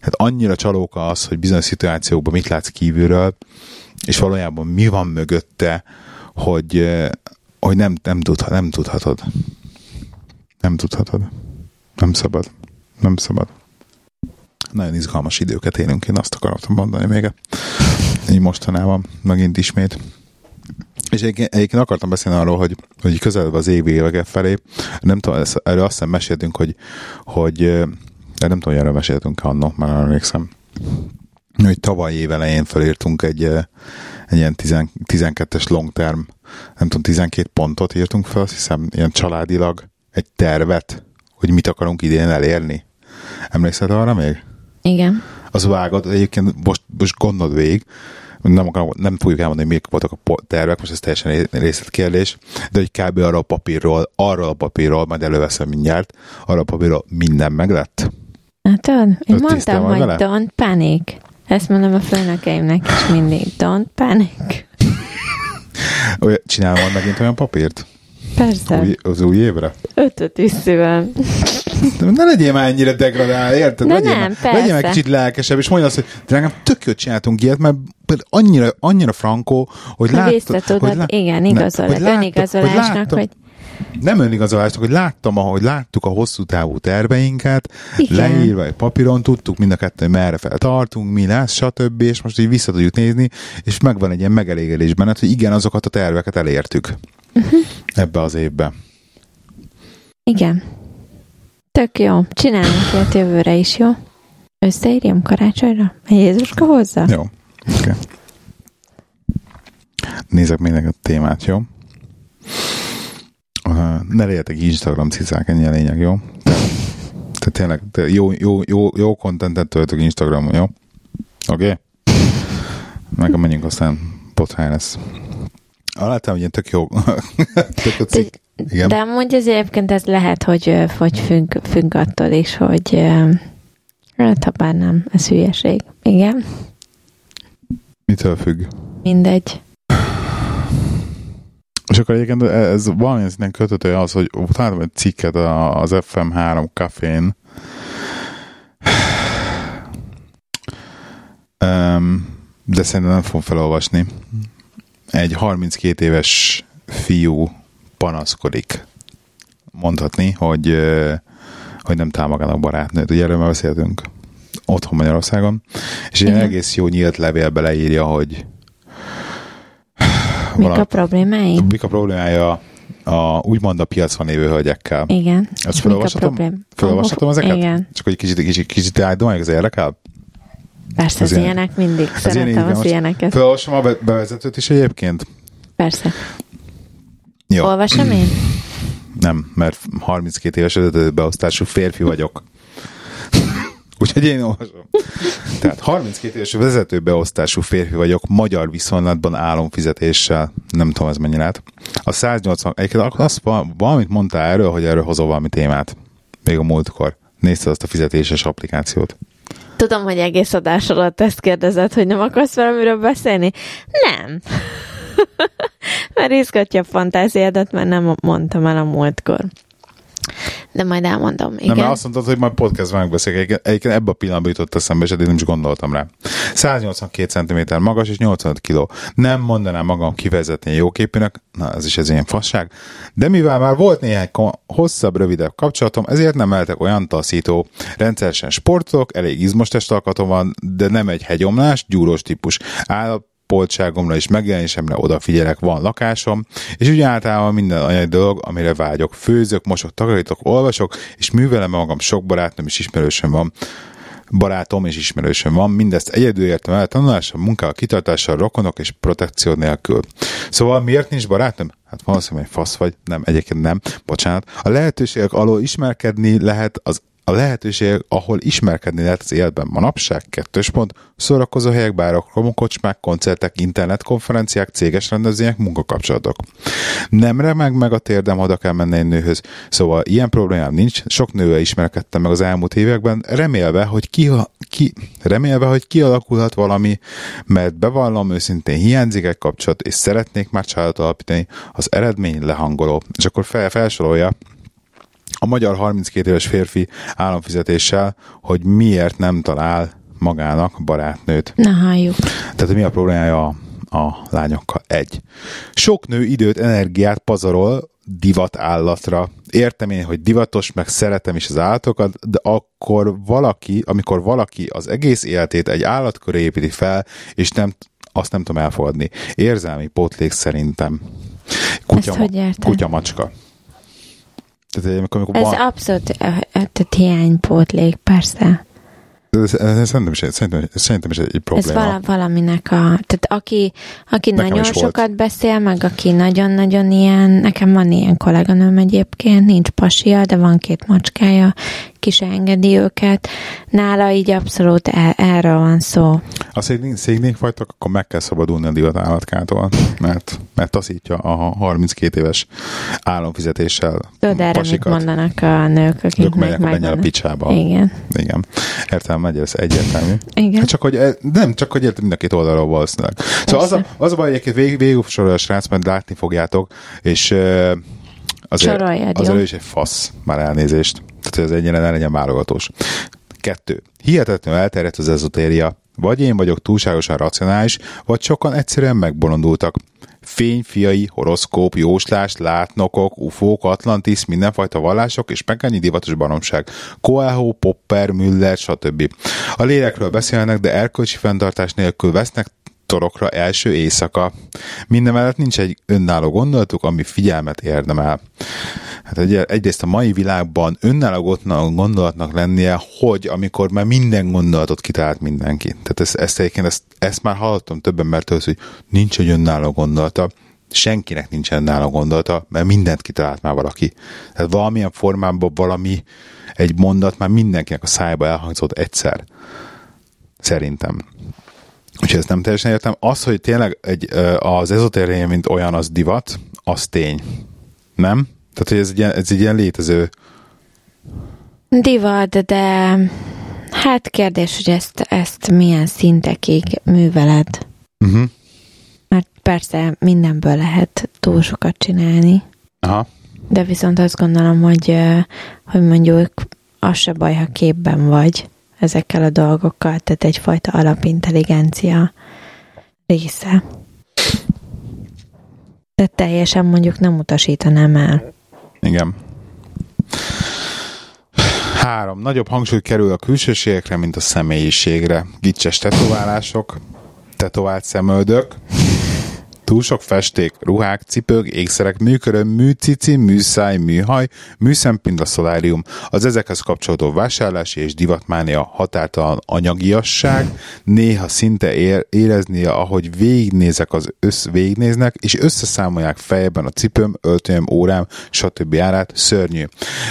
Hát annyira csalóka az, hogy bizonyos szituációkban mit látsz kívülről, és valójában mi van mögötte, hogy, hogy nem, nem, tudhat, nem tudhatod. Nem tudhatod. Nem szabad. Nem szabad. Nagyon izgalmas időket élünk, én azt akartam mondani még. Így mostanában megint ismét. És egyébként, egyébként akartam beszélni arról, hogy, hogy közelebb az év évege felé, nem tudom, erről azt hiszem meséltünk, hogy, hogy nem tudom, hogy erről meséltünk annak, már emlékszem, hogy tavaly év elején felírtunk egy, egy ilyen 12-es long term, nem tudom, 12 pontot írtunk fel, azt hiszem, ilyen családilag egy tervet, hogy mit akarunk idén elérni. Emlékszel arra még? Igen. Az vágod, egyébként most, most gondold végig, nem, akarom, nem fogjuk elmondani, hogy mik voltak a tervek, most ez teljesen részletkérdés, de hogy kb. arra a papírról, arról a papírról, majd előveszem mindjárt, arra a papírról minden meg lett. Hát tudod, én mondtam, hogy vele? don't panic. Ezt mondom a főnökeimnek is mindig. Don't panic. Csinálom megint olyan papírt? Persze. Új, az új évre? Ötöt is szívem. Ne legyél már ennyire degradál, érted? De legyél, nem, már, legyél már kicsit lelkesebb, és mondja azt, hogy drágám, tök jó csináltunk ilyet, mert annyira, annyira frankó, hogy láttad... Hogy lá... igen, igazolod, önigazolásnak, hogy nem önigazolásnak, hogy láttam, ahogy láttuk a hosszú távú terveinket, Igen. leírva egy papíron, tudtuk mind a kettő, hogy merre fel tartunk, mi lesz, stb. És most így vissza tudjuk nézni, és megvan egy ilyen megelégedés benned, hogy igen, azokat a terveket elértük uh-huh. ebbe az évbe. Igen. Tök jó. Csinálunk ilyet jövőre is, jó? Összeírjam karácsonyra? A Jézuska hozzá? Jó. Okay. Nézek még a témát, jó? Ne legyetek Instagram cicák, ennyi a lényeg, jó? Tehát tényleg te jó, jó, jó, jó kontentet töltök Instagramon, jó? Oké? Okay? Meg menjünk aztán potrány lesz. Láttam, hogy ilyen tök jó. tök cikk. Igen. De amúgy ez egyébként ez lehet, hogy, hogy függ, függ attól is, hogy hát ha bár nem, ez hülyeség. Igen. Mitől függ? Mindegy. És akkor egyébként ez valamilyen szinten köthető az, hogy találtam egy cikket az FM3 kafén, de szerintem nem fogom felolvasni. Egy 32 éves fiú panaszkodik. Mondhatni, hogy, hogy nem támogatnak barátnőt. Ugye erről már beszéltünk otthon Magyarországon. És egy egész jó nyílt levélbe leírja, hogy Mik valami, a problémái? Mik a problémája a, úgymond a piacon lévő hölgyekkel. Igen. Ezt felolvashatom? Felolvashatom ezeket? Igen. Csak hogy kicsit, kicsit, kicsit áldom, az érdekel? Persze, az, az ilyenek mindig. Az Szeretem ilyen, az ilyeneket. Felolvasom a bevezetőt is egyébként? Persze. Jó. Olvasom én? Nem, mert 32 éves beosztású férfi vagyok. Úgyhogy én olvasom. Tehát 32 éves vezetőbeosztású férfi vagyok, magyar viszonylatban álomfizetéssel, nem tudom ez mennyire át. A 180, egyébként azt valamit mondtál erről, hogy erről hozol valami témát. Még a múltkor. Nézted azt a fizetéses applikációt. Tudom, hogy egész adás alatt ezt kérdezed, hogy nem akarsz valamiről beszélni? Nem. mert izgatja a fantáziádat, mert nem mondtam el a múltkor. De majd elmondom, igen. Nem, mert azt mondtad, hogy majd podcastban megbeszéljük. Egyébként ebben a pillanatban jutott eszembe, és eddig nem is gondoltam rá. 182 cm magas és 85 kg. Nem mondanám magam kivezetni jóképűnek, na ez is ez ilyen fasság, de mivel már volt néhány hosszabb, rövidebb kapcsolatom, ezért nem eltek olyan taszító. Rendszeresen sportolok, elég izmos testalkatom van, de nem egy hegyomlás, gyúrós típus. Áll poltságomra és megjelenésemre odafigyelek, van lakásom, és úgy általában minden olyan dolog, amire vágyok. Főzök, mosok, takarítok, olvasok, és művelem magam, sok barátnőm és ismerősöm van barátom és ismerősöm van, mindezt egyedül értem el, tanulással, munkával, kitartással, rokonok és protekció nélkül. Szóval miért nincs barátnőm? Hát valószínűleg fasz vagy, nem, egyébként nem, bocsánat. A lehetőségek alól ismerkedni lehet az a lehetőség, ahol ismerkedni lehet az életben manapság, kettős pont, szórakozó helyek, bárok, romokocsmák, koncertek, internetkonferenciák, céges rendezvények, munkakapcsolatok. Nem remeg meg a térdem, oda kell menni egy nőhöz. Szóval ilyen problémám nincs, sok nővel ismerkedtem meg az elmúlt években, remélve, hogy ki, ki, remélve, hogy kialakulhat valami, mert bevallom őszintén hiányzik egy kapcsolat, és szeretnék már családot alapítani, az eredmény lehangoló. És akkor fel, felsorolja, a magyar 32 éves férfi államfizetéssel, hogy miért nem talál magának barátnőt. Na halljuk. Tehát mi a problémája a, a lányokkal? Egy. Sok nő időt, energiát pazarol divat állatra. Értem én, hogy divatos, meg szeretem is az állatokat, de akkor valaki, amikor valaki az egész életét egy állat köré építi fel, és nem, azt nem tudom elfogadni. Érzelmi pótlék szerintem. Kutya, Ezt hogy érted? Kutya macska. Tehát, amikor, amikor Ez van... abszolút tehát hiánypótlék, persze. Ez, ez, szerintem, is, szerintem, szerintem is egy probléma. Ez vala, valaminek a... Tehát aki, aki nagyon sokat volt. beszél, meg aki nagyon-nagyon ilyen... Nekem van ilyen kolléganőm egyébként, nincs pasia, de van két macskája, ki se engedi őket. Nála így abszolút el, erről van szó. A szégnék vagytok, akkor meg kell szabadulni a divat állatkától, mert, mert taszítja a 32 éves államfizetéssel Tudod, erre mit mondanak a nők, akik meg menjen a picsába. Igen. Igen. Értem, megy, ez egyértelmű. Igen. Hát csak, hogy, e- nem, csak, hogy értem mind a két oldalról valószínűleg. Szóval az a, az a baj, hogy végig, végig a srác, mert látni fogjátok, és azért, azért is egy fasz, már elnézést. Tehát, hogy az ennyire ne legyen válogatós. Kettő. Hihetetlenül elterjedt az ezotéria. Vagy én vagyok túlságosan racionális, vagy sokan egyszerűen megbolondultak. Fényfiai, horoszkóp, jóslás, látnokok, ufók, Atlantis, mindenfajta vallások és megennyi divatos baromság. Coelho, Popper, Müller, stb. A lélekről beszélnek, de erkölcsi fenntartás nélkül vesznek torokra első éjszaka. Mindemellett nincs egy önálló gondolatuk, ami figyelmet érdemel. Hát egy, egyrészt a mai világban önálló gondolatnak lennie, hogy amikor már minden gondolatot kitalált mindenki. Tehát ezt, ezt egyébként ezt, ezt már hallottam több embertől, hogy nincs egy önálló gondolata. Senkinek nincs önálló gondolata, mert mindent kitalált már valaki. Tehát valamilyen formában valami, egy mondat már mindenkinek a szájba elhangzott egyszer. Szerintem. Úgyhogy ezt nem teljesen értem. Az, hogy tényleg egy, az ezotéria, mint olyan, az divat, az tény. Nem? Tehát, hogy ez egy ilyen, ez egy ilyen létező... Divat, de hát kérdés, hogy ezt, ezt milyen szintekig műveled. Uh-huh. Mert persze mindenből lehet túl sokat csinálni. Aha. De viszont azt gondolom, hogy, hogy mondjuk az se baj, ha képben vagy ezekkel a dolgokkal, tehát egyfajta alapintelligencia része. Tehát teljesen mondjuk nem utasítanám el. Igen. Három. Nagyobb hangsúly kerül a külsőségekre, mint a személyiségre. Gicses tetoválások, tetovált szemöldök, túl sok festék, ruhák, cipők, ékszerek, műköröm, műcici, műszáj, műhaj, műszempinda, szolárium, az ezekhez kapcsolódó vásárlási és divatmánia, határtalan anyagiasság, néha szinte ér, éreznie, ahogy végignézek az össz, végignéznek, és összeszámolják fejben a cipőm, öltönyöm, órám, stb. árát, szörnyű.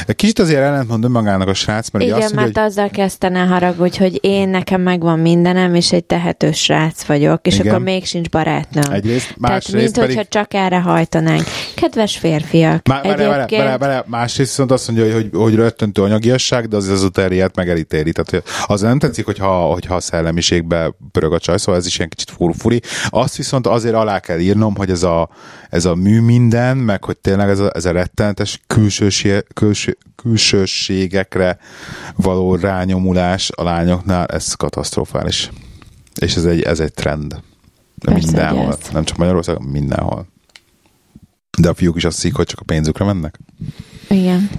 Kicsit azért ellentmond önmagának a srác, mert Igen, azt mert mondja, hogy azzal kezdene haragudj, hogy én nekem megvan mindenem, és egy tehetős srác vagyok, és Igen. akkor még sincs barátnőm. egyrészt, Tehát, mint pedig... hogyha csak erre hajtanánk. Kedves férfiak, Má, egyébként... várjál, várjál, másrészt viszont azt mondja, hogy, hogy, hogy röttöntő anyagiasság, de az utáriát meg elítéli. Tehát az nem tetszik, hogyha, hogyha a szellemiségbe pörög a csaj, szóval ez is ilyen kicsit furfuri. Azt viszont azért alá kell írnom, hogy ez a, ez a mű minden, meg hogy tényleg ez a, ez a rettenetes külsősé, külső, külsőségekre való rányomulás a lányoknál, ez katasztrofális. És ez egy, ez egy trend. Persze, mindenhol. hogy ez. Nem csak Magyarországon, mindenhol. De a fiúk is azt hiszik, hogy csak a pénzükre mennek. Igen.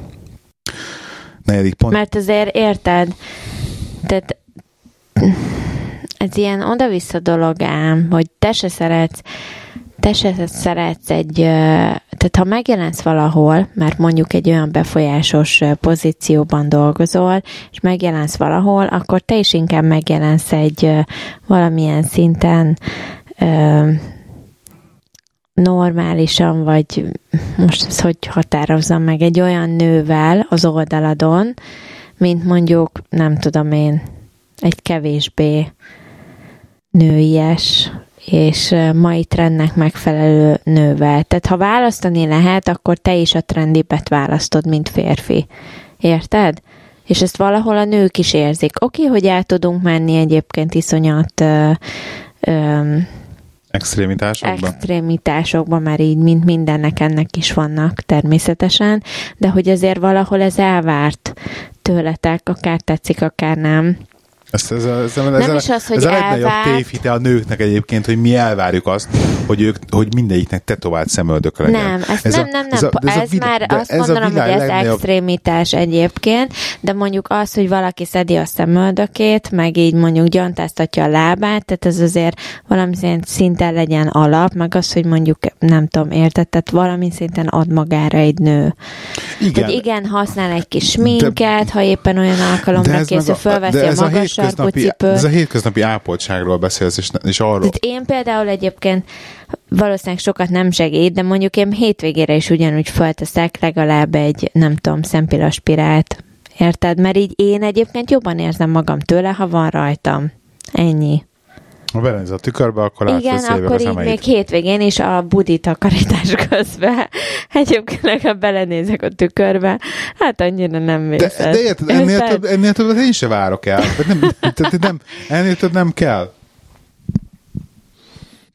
Negyedik pont. Mert azért érted, tehát ez ilyen oda-vissza dolog ám, hogy te se szeretsz, te se szeretsz egy, tehát ha megjelensz valahol, mert mondjuk egy olyan befolyásos pozícióban dolgozol, és megjelensz valahol, akkor te is inkább megjelensz egy valamilyen szinten ö, normálisan, vagy most ezt hogy határozzam meg, egy olyan nővel az oldaladon, mint mondjuk, nem tudom én, egy kevésbé nőies és mai trendnek megfelelő nővel. Tehát ha választani lehet, akkor te is a trendibet választod, mint férfi. Érted? És ezt valahol a nők is érzik. Oké, hogy el tudunk menni egyébként iszonyat ö, ö, Extrémitásokban. extrémitásokba, már így, mint mindennek ennek is vannak természetesen, de hogy azért valahol ez elvárt tőletek, akár tetszik, akár nem. Ez, ez, ez, ez, Nem is az, hogy ez a legnagyobb tévhite a nőknek egyébként, hogy mi elvárjuk azt, hogy ők, hogy mindegyiknek tetovált szemöldök legyen. Nem, ezt Ez nem, a- nem, nem. ez a- Ez, ez a ez már de azt ez a mondanom, hogy világ ez legnagyobb- extrémitás egyébként, de mondjuk az, hogy valaki szedi a szemöldökét, meg így mondjuk gyantáztatja a lábát, tehát ez azért valami szinten legyen alap, meg az, hogy mondjuk nem tudom, érted, tehát valami szinten ad magára egy nő. Igen. Tehát igen, használ egy kis sminket, ha éppen olyan alkalomra ez készül, fölveszi a ez magas hétköznapi, ez a hétköznapi ápoltságról beszélsz, és, és arról. Tehát én például egyébként valószínűleg sokat nem segít, de mondjuk én hétvégére is ugyanúgy fölteszek legalább egy, nem tudom, szempillaspirált. Érted? Mert így én egyébként jobban érzem magam tőle, ha van rajtam. Ennyi. Ha belenéz a tükörbe, akkor Igen, akkor így még hétvégén is a budi takarítás közben. Egyébként legalább belenézek a tükörbe, hát annyira nem De, vészes. de érted, ennél, Érted? több, ennél többet én se várok el. Nem, tehát nem, ennél több nem kell.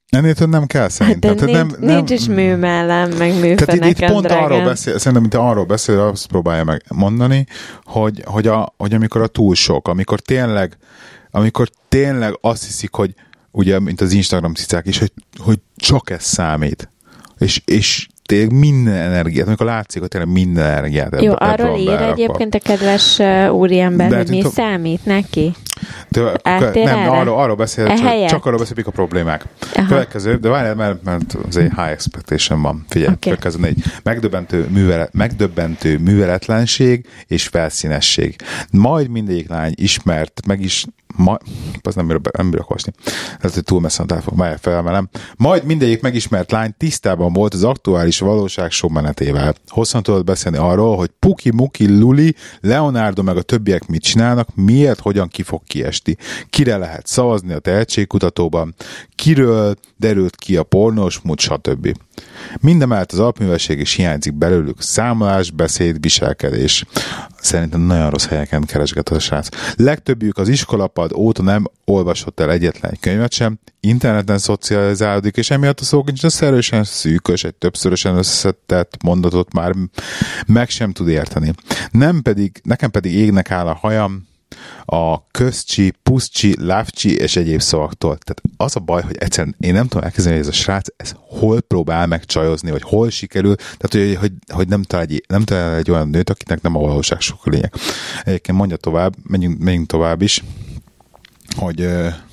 Ennél több nem kell Hát szerintem. de Tehát nincs, nincs is műmellem, meg Tehát itt, itt pont arról drágám. beszél, szerintem, mint arról beszél, azt próbálja meg mondani, hogy, hogy, a, hogy amikor a túl sok, amikor tényleg, amikor tényleg azt hiszik, hogy ugye, mint az Instagram cicák is, hogy, hogy csak ez számít. És, és tényleg minden energiát, amikor látszik, hogy tényleg minden energiát Jó, ebbe- ebbe arról van ír berakva. egyébként a kedves úriember, De hogy mi tudom- számít neki? De, Áttér nem, arról, arról beszél, E csak, csak arról beszél, mik a problémák. Aha. Következő, de várjál, mert, mert azért high expectation van. Figyelj, okay. következő négy. Megdöbbentő, művelet, megdöbbentő műveletlenség és felszínesség. Majd mindegyik lány ismert, meg is Ma, az nem bírok, nem bírok olvasni. Ez hogy túl messze a telefon, várjál, felemelem. Majd mindegyik megismert lány tisztában volt az aktuális valóság menetével. Hosszan tudott beszélni arról, hogy Puki, Muki, Luli, Leonardo meg a többiek mit csinálnak, miért, hogyan ki fog kiesti. Kire lehet szavazni a tehetségkutatóban, kiről derült ki a pornós múlt, stb. Mindemellett az alapművelség is hiányzik belőlük. Számolás, beszéd, viselkedés. Szerintem nagyon rossz helyeken keresget a srác. Legtöbbjük az iskolapad óta nem olvasott el egyetlen egy könyvet sem, interneten szocializálódik, és emiatt a szókincs erősen szűkös, egy többszörösen összetett mondatot már meg sem tud érteni. Nem pedig, nekem pedig égnek áll a hajam, a közcsi, puszcsi, lávcsi és egyéb szavaktól. Tehát az a baj, hogy egyszerűen én nem tudom elkezdeni, hogy ez a srác ez hol próbál meg csajozni, vagy hol sikerül, tehát hogy, hogy, hogy nem, talál egy, nem talál egy olyan nőt, akinek nem a valóság sok a lényeg. Egyébként mondja tovább, menjünk, menjünk tovább is hogy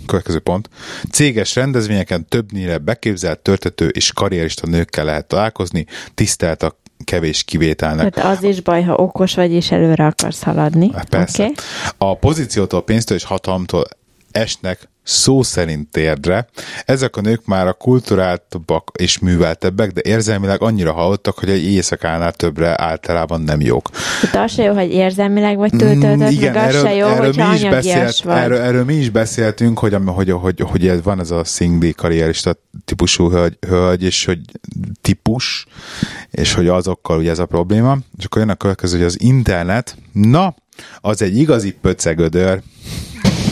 következő pont. Céges rendezvényeken többnyire beképzelt, törtető és karrierista nőkkel lehet találkozni, tisztelt a kevés kivételnek. Tehát az is baj, ha okos vagy és előre akarsz haladni. Hát persze. Okay. A pozíciótól, pénztől és hatalomtól esnek szó szerint térdre. Ezek a nők már a kulturáltabbak és műveltebbek, de érzelmileg annyira hallottak, hogy egy éjszakánál többre általában nem jók. Tehát az se jó, hogy érzelmileg vagy túltöltött, mm, Igen, meg az erről, se jó, erről mi is beszélt, vagy. Erről, erről, mi is beszéltünk, hogy, hogy, hogy, hogy, hogy van ez a szingli karrierista típusú hölgy, hölgy, és hogy típus, és hogy azokkal ugye ez a probléma. És akkor jön a következő, hogy az internet, na, az egy igazi pöcegödör.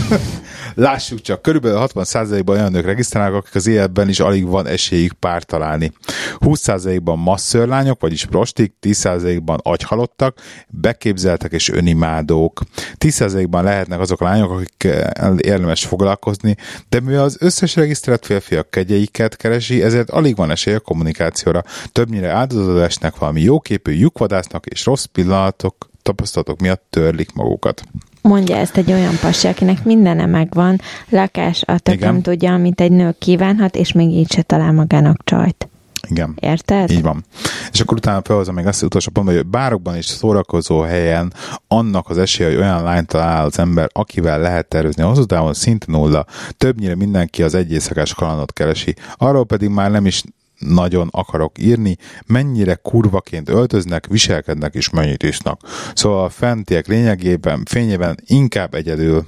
Lássuk csak, körülbelül 60%-ban olyan nők regisztrálnak, akik az életben is alig van esélyük pár találni. 20%-ban masszörlányok, vagyis prostik, 10%-ban agyhalottak, beképzeltek és önimádók. 10%-ban lehetnek azok a lányok, akik érdemes foglalkozni, de mivel az összes regisztrált férfi a kegyeiket keresi, ezért alig van esély a kommunikációra. Többnyire áldozatot esnek valami jóképű lyukvadásznak és rossz pillanatok tapasztalatok miatt törlik magukat mondja ezt egy olyan pasi, akinek mindene megvan, lakás a tököm tudja, amit egy nő kívánhat, és még így se talál magának csajt. Igen. Érted? Így van. És akkor utána felhozom még azt az utolsó pontban, hogy bárokban is szórakozó helyen annak az esélye, hogy olyan lányt talál az ember, akivel lehet tervezni hosszú távon, szinte nulla. Többnyire mindenki az egy éjszakás kalandot keresi. Arról pedig már nem is nagyon akarok írni, mennyire kurvaként öltöznek, viselkednek és mennyit isznak. Szóval a fentiek lényegében, fényében inkább egyedül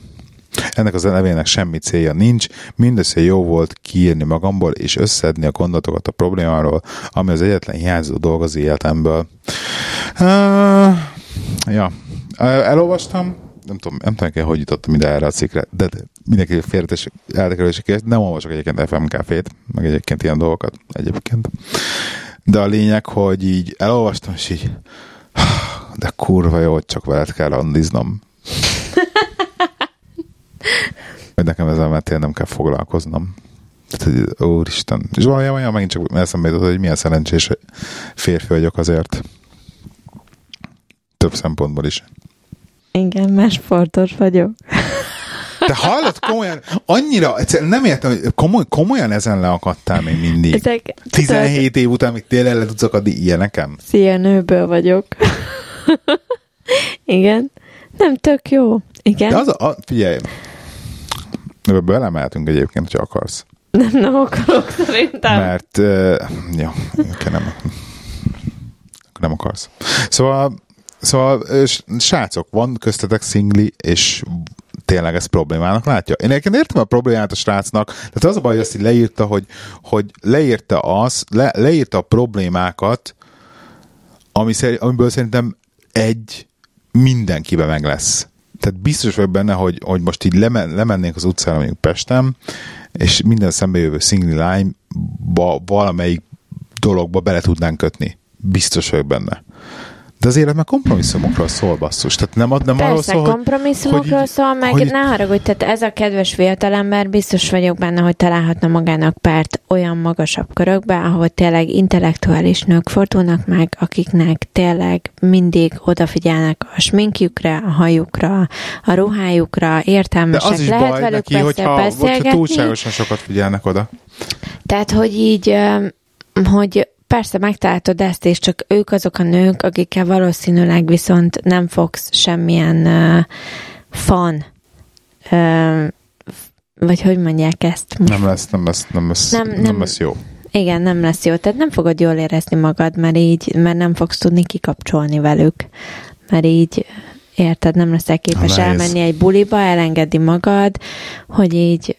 ennek az elevének semmi célja nincs, mindössze jó volt kiírni magamból és összedni a gondolatokat a problémáról, ami az egyetlen hiányzó dolog az életemből. Uh, ja, elolvastam, nem tudom, nem tudom, hogy jutottam ide erre a cikkre, de mindenki félretes eltekerülési kérdés. Nem olvasok egyébként FM Cafét, meg egyébként ilyen dolgokat egyébként. De a lényeg, hogy így elolvastam, és így de kurva jó, hogy csak veled kell randiznom. hogy nekem ezzel már tényleg nem kell foglalkoznom. Tehát, hogy, úristen. És valójában megint csak eszembe jutott, hogy milyen szerencsés férfi vagyok azért. Több szempontból is. Igen, mert sportos vagyok. De hallod, komolyan, annyira, egyszerűen nem értem, hogy komoly, komolyan ezen leakadtál még mindig. Ezek, 17 év után még tényleg le tudsz akadni ilyenekem? Szia, nőből vagyok. Igen. Nem tök jó. Igen. De az a, a figyelj, ebbe belemeltünk egyébként, ha akarsz. Nem, nem akarok szerintem. Mert, uh, ja, okay, nem, nem akarsz. Szóval Szóval, srácok, van köztetek szingli, és tényleg ez problémának látja. Én egyébként értem a problémát a srácnak, tehát az a baj, hogy azt így leírta, hogy, hogy leírta az, le, leírta a problémákat, ami szerint, amiből szerintem egy mindenkiben meg lesz. Tehát biztos vagyok benne, hogy, hogy most így lemen, lemennénk az utcára mondjuk Pestem, és minden jövő szingli lányba valamelyik dologba bele tudnánk kötni. Biztos vagyok benne. De az élet meg kompromisszumokról szól, basszus. Tehát nem, nem Persze, arról szól, kompromisszumokról hogy, szól, meg hogy... ne haragudj, tehát ez a kedves fiatalember biztos vagyok benne, hogy találhatna magának párt olyan magasabb körökbe, ahol tényleg intellektuális nők fordulnak meg, akiknek tényleg mindig odafigyelnek a sminkjükre, a hajukra, a ruhájukra, értelmesek. De az is Lehet baj velük neki, hogyha, hogyha túlságosan sokat figyelnek oda. Tehát, hogy így, hogy Persze megtaláltod ezt, és csak ők azok a nők, akikkel valószínűleg viszont nem fogsz semmilyen uh, fan, uh, vagy hogy mondják ezt? Nem lesz, nem lesz, nem lesz, nem, nem, nem lesz jó. Igen, nem lesz jó. Tehát nem fogod jól érezni magad, mert így, mert nem fogsz tudni kikapcsolni velük. Mert így, érted, nem leszel képes elmenni egy buliba, elengedni magad, hogy így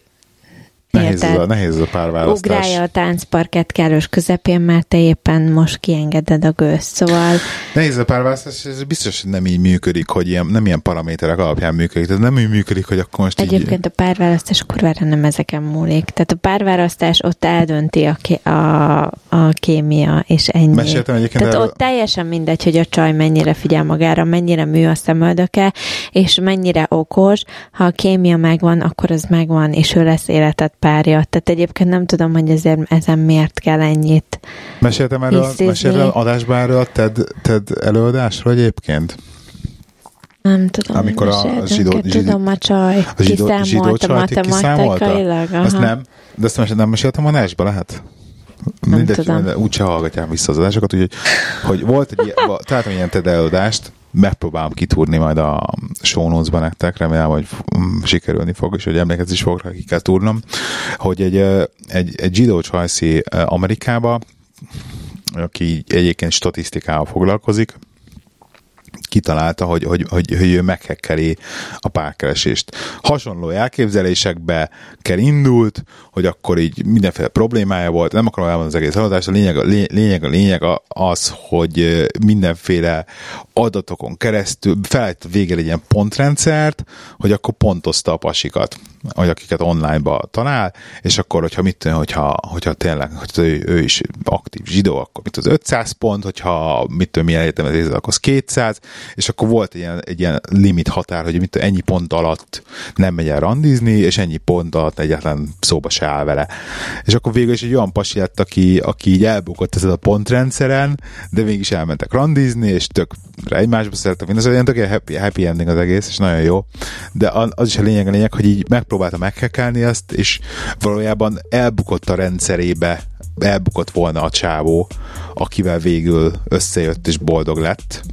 Nehéz ez, a, nehéz ez a párválasztás. Ugrálja a táncparket kellős közepén, mert te éppen most kiengeded a gőzt, szóval... Nehéz a párválasztás, ez biztos, hogy nem így működik, hogy ilyen, nem ilyen paraméterek alapján működik, tehát nem úgy működik, hogy akkor most Egyébként így... a párválasztás kurvára nem ezeken múlik. Tehát a párválasztás ott eldönti a, ké, a, a kémia, és ennyi. Meséltem egyébként Tehát erről... ott teljesen mindegy, hogy a csaj mennyire figyel magára, mennyire mű a szemöldöke, és mennyire okos. Ha a kémia megvan, akkor az megvan, és ő lesz életed párja. Tehát egyébként nem tudom, hogy ezért ezen miért kell ennyit Meséltem erről, meséltem adásban erről a TED, TED előadásról egyébként? Nem tudom, Amikor a zsidó, zsidó, tudom, a csaj a zsidó, zsidó kiszámolta matematikailag. Azt nem, de azt nem meséltem a Nesba, lehet? Nem Mindegy, tudom. úgyse hallgatják vissza az adásokat, úgyhogy hogy volt egy találtam ilyen TED előadást, megpróbálom kitúrni majd a show notes nektek, remélem, hogy sikerülni fog, és hogy emlékezni is fog, ki kell túrnom, hogy egy, egy, egy zsidó csajszi Amerikába, aki egyébként statisztikával foglalkozik, kitalálta, hogy, hogy, hogy, hogy ő meghekkeli a párkeresést. Hasonló elképzelésekbe kell indult, hogy akkor így mindenféle problémája volt, nem akarom elmondani az egész eladást, a lényeg, a lényeg, a lényeg az, hogy mindenféle adatokon keresztül felett végel egy ilyen pontrendszert, hogy akkor pontozta a pasikat vagy akiket online-ba talál, és akkor, hogyha mit tudom, hogyha, hogyha tényleg hogy ő, ő, is aktív zsidó, akkor mit az 500 pont, hogyha mit tudom, milyen egyetemet akkor az 200, és akkor volt egy ilyen, egy ilyen limit határ, hogy mit tudom, ennyi pont alatt nem megy el randizni, és ennyi pont alatt egyáltalán szóba se áll vele. És akkor végül is egy olyan pasi lett, aki, aki így elbukott ezen a pontrendszeren, de mégis elmentek randizni, és tök egymásba szerettek, mindez olyan tök happy, happy ending az egész, és nagyon jó. De az is a lényeg, a lényeg, hogy így megpróbálta meghekelni ezt, és valójában elbukott a rendszerébe, elbukott volna a csávó, akivel végül összejött és boldog lett.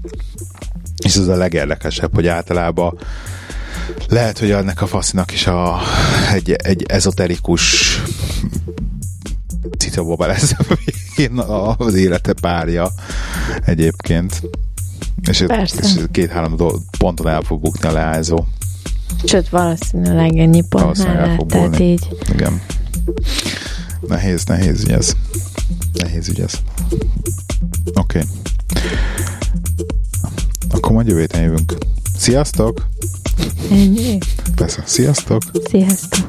És ez a legérdekesebb, hogy általában lehet, hogy ennek a faszinak is a, egy, egy ezoterikus citaboba lesz az élete párja egyébként. És, és két-három ponton el fog bukni a leányzó. Sőt, valószínűleg ennyi pont mellett, tehát így. Igen. Nehéz, nehéz ügy ez. Nehéz ügy ez. Oké. Okay. Akkor majd jövő héten jövünk. Sziasztok! Ennyi? Persze. Sziasztok! Sziasztok!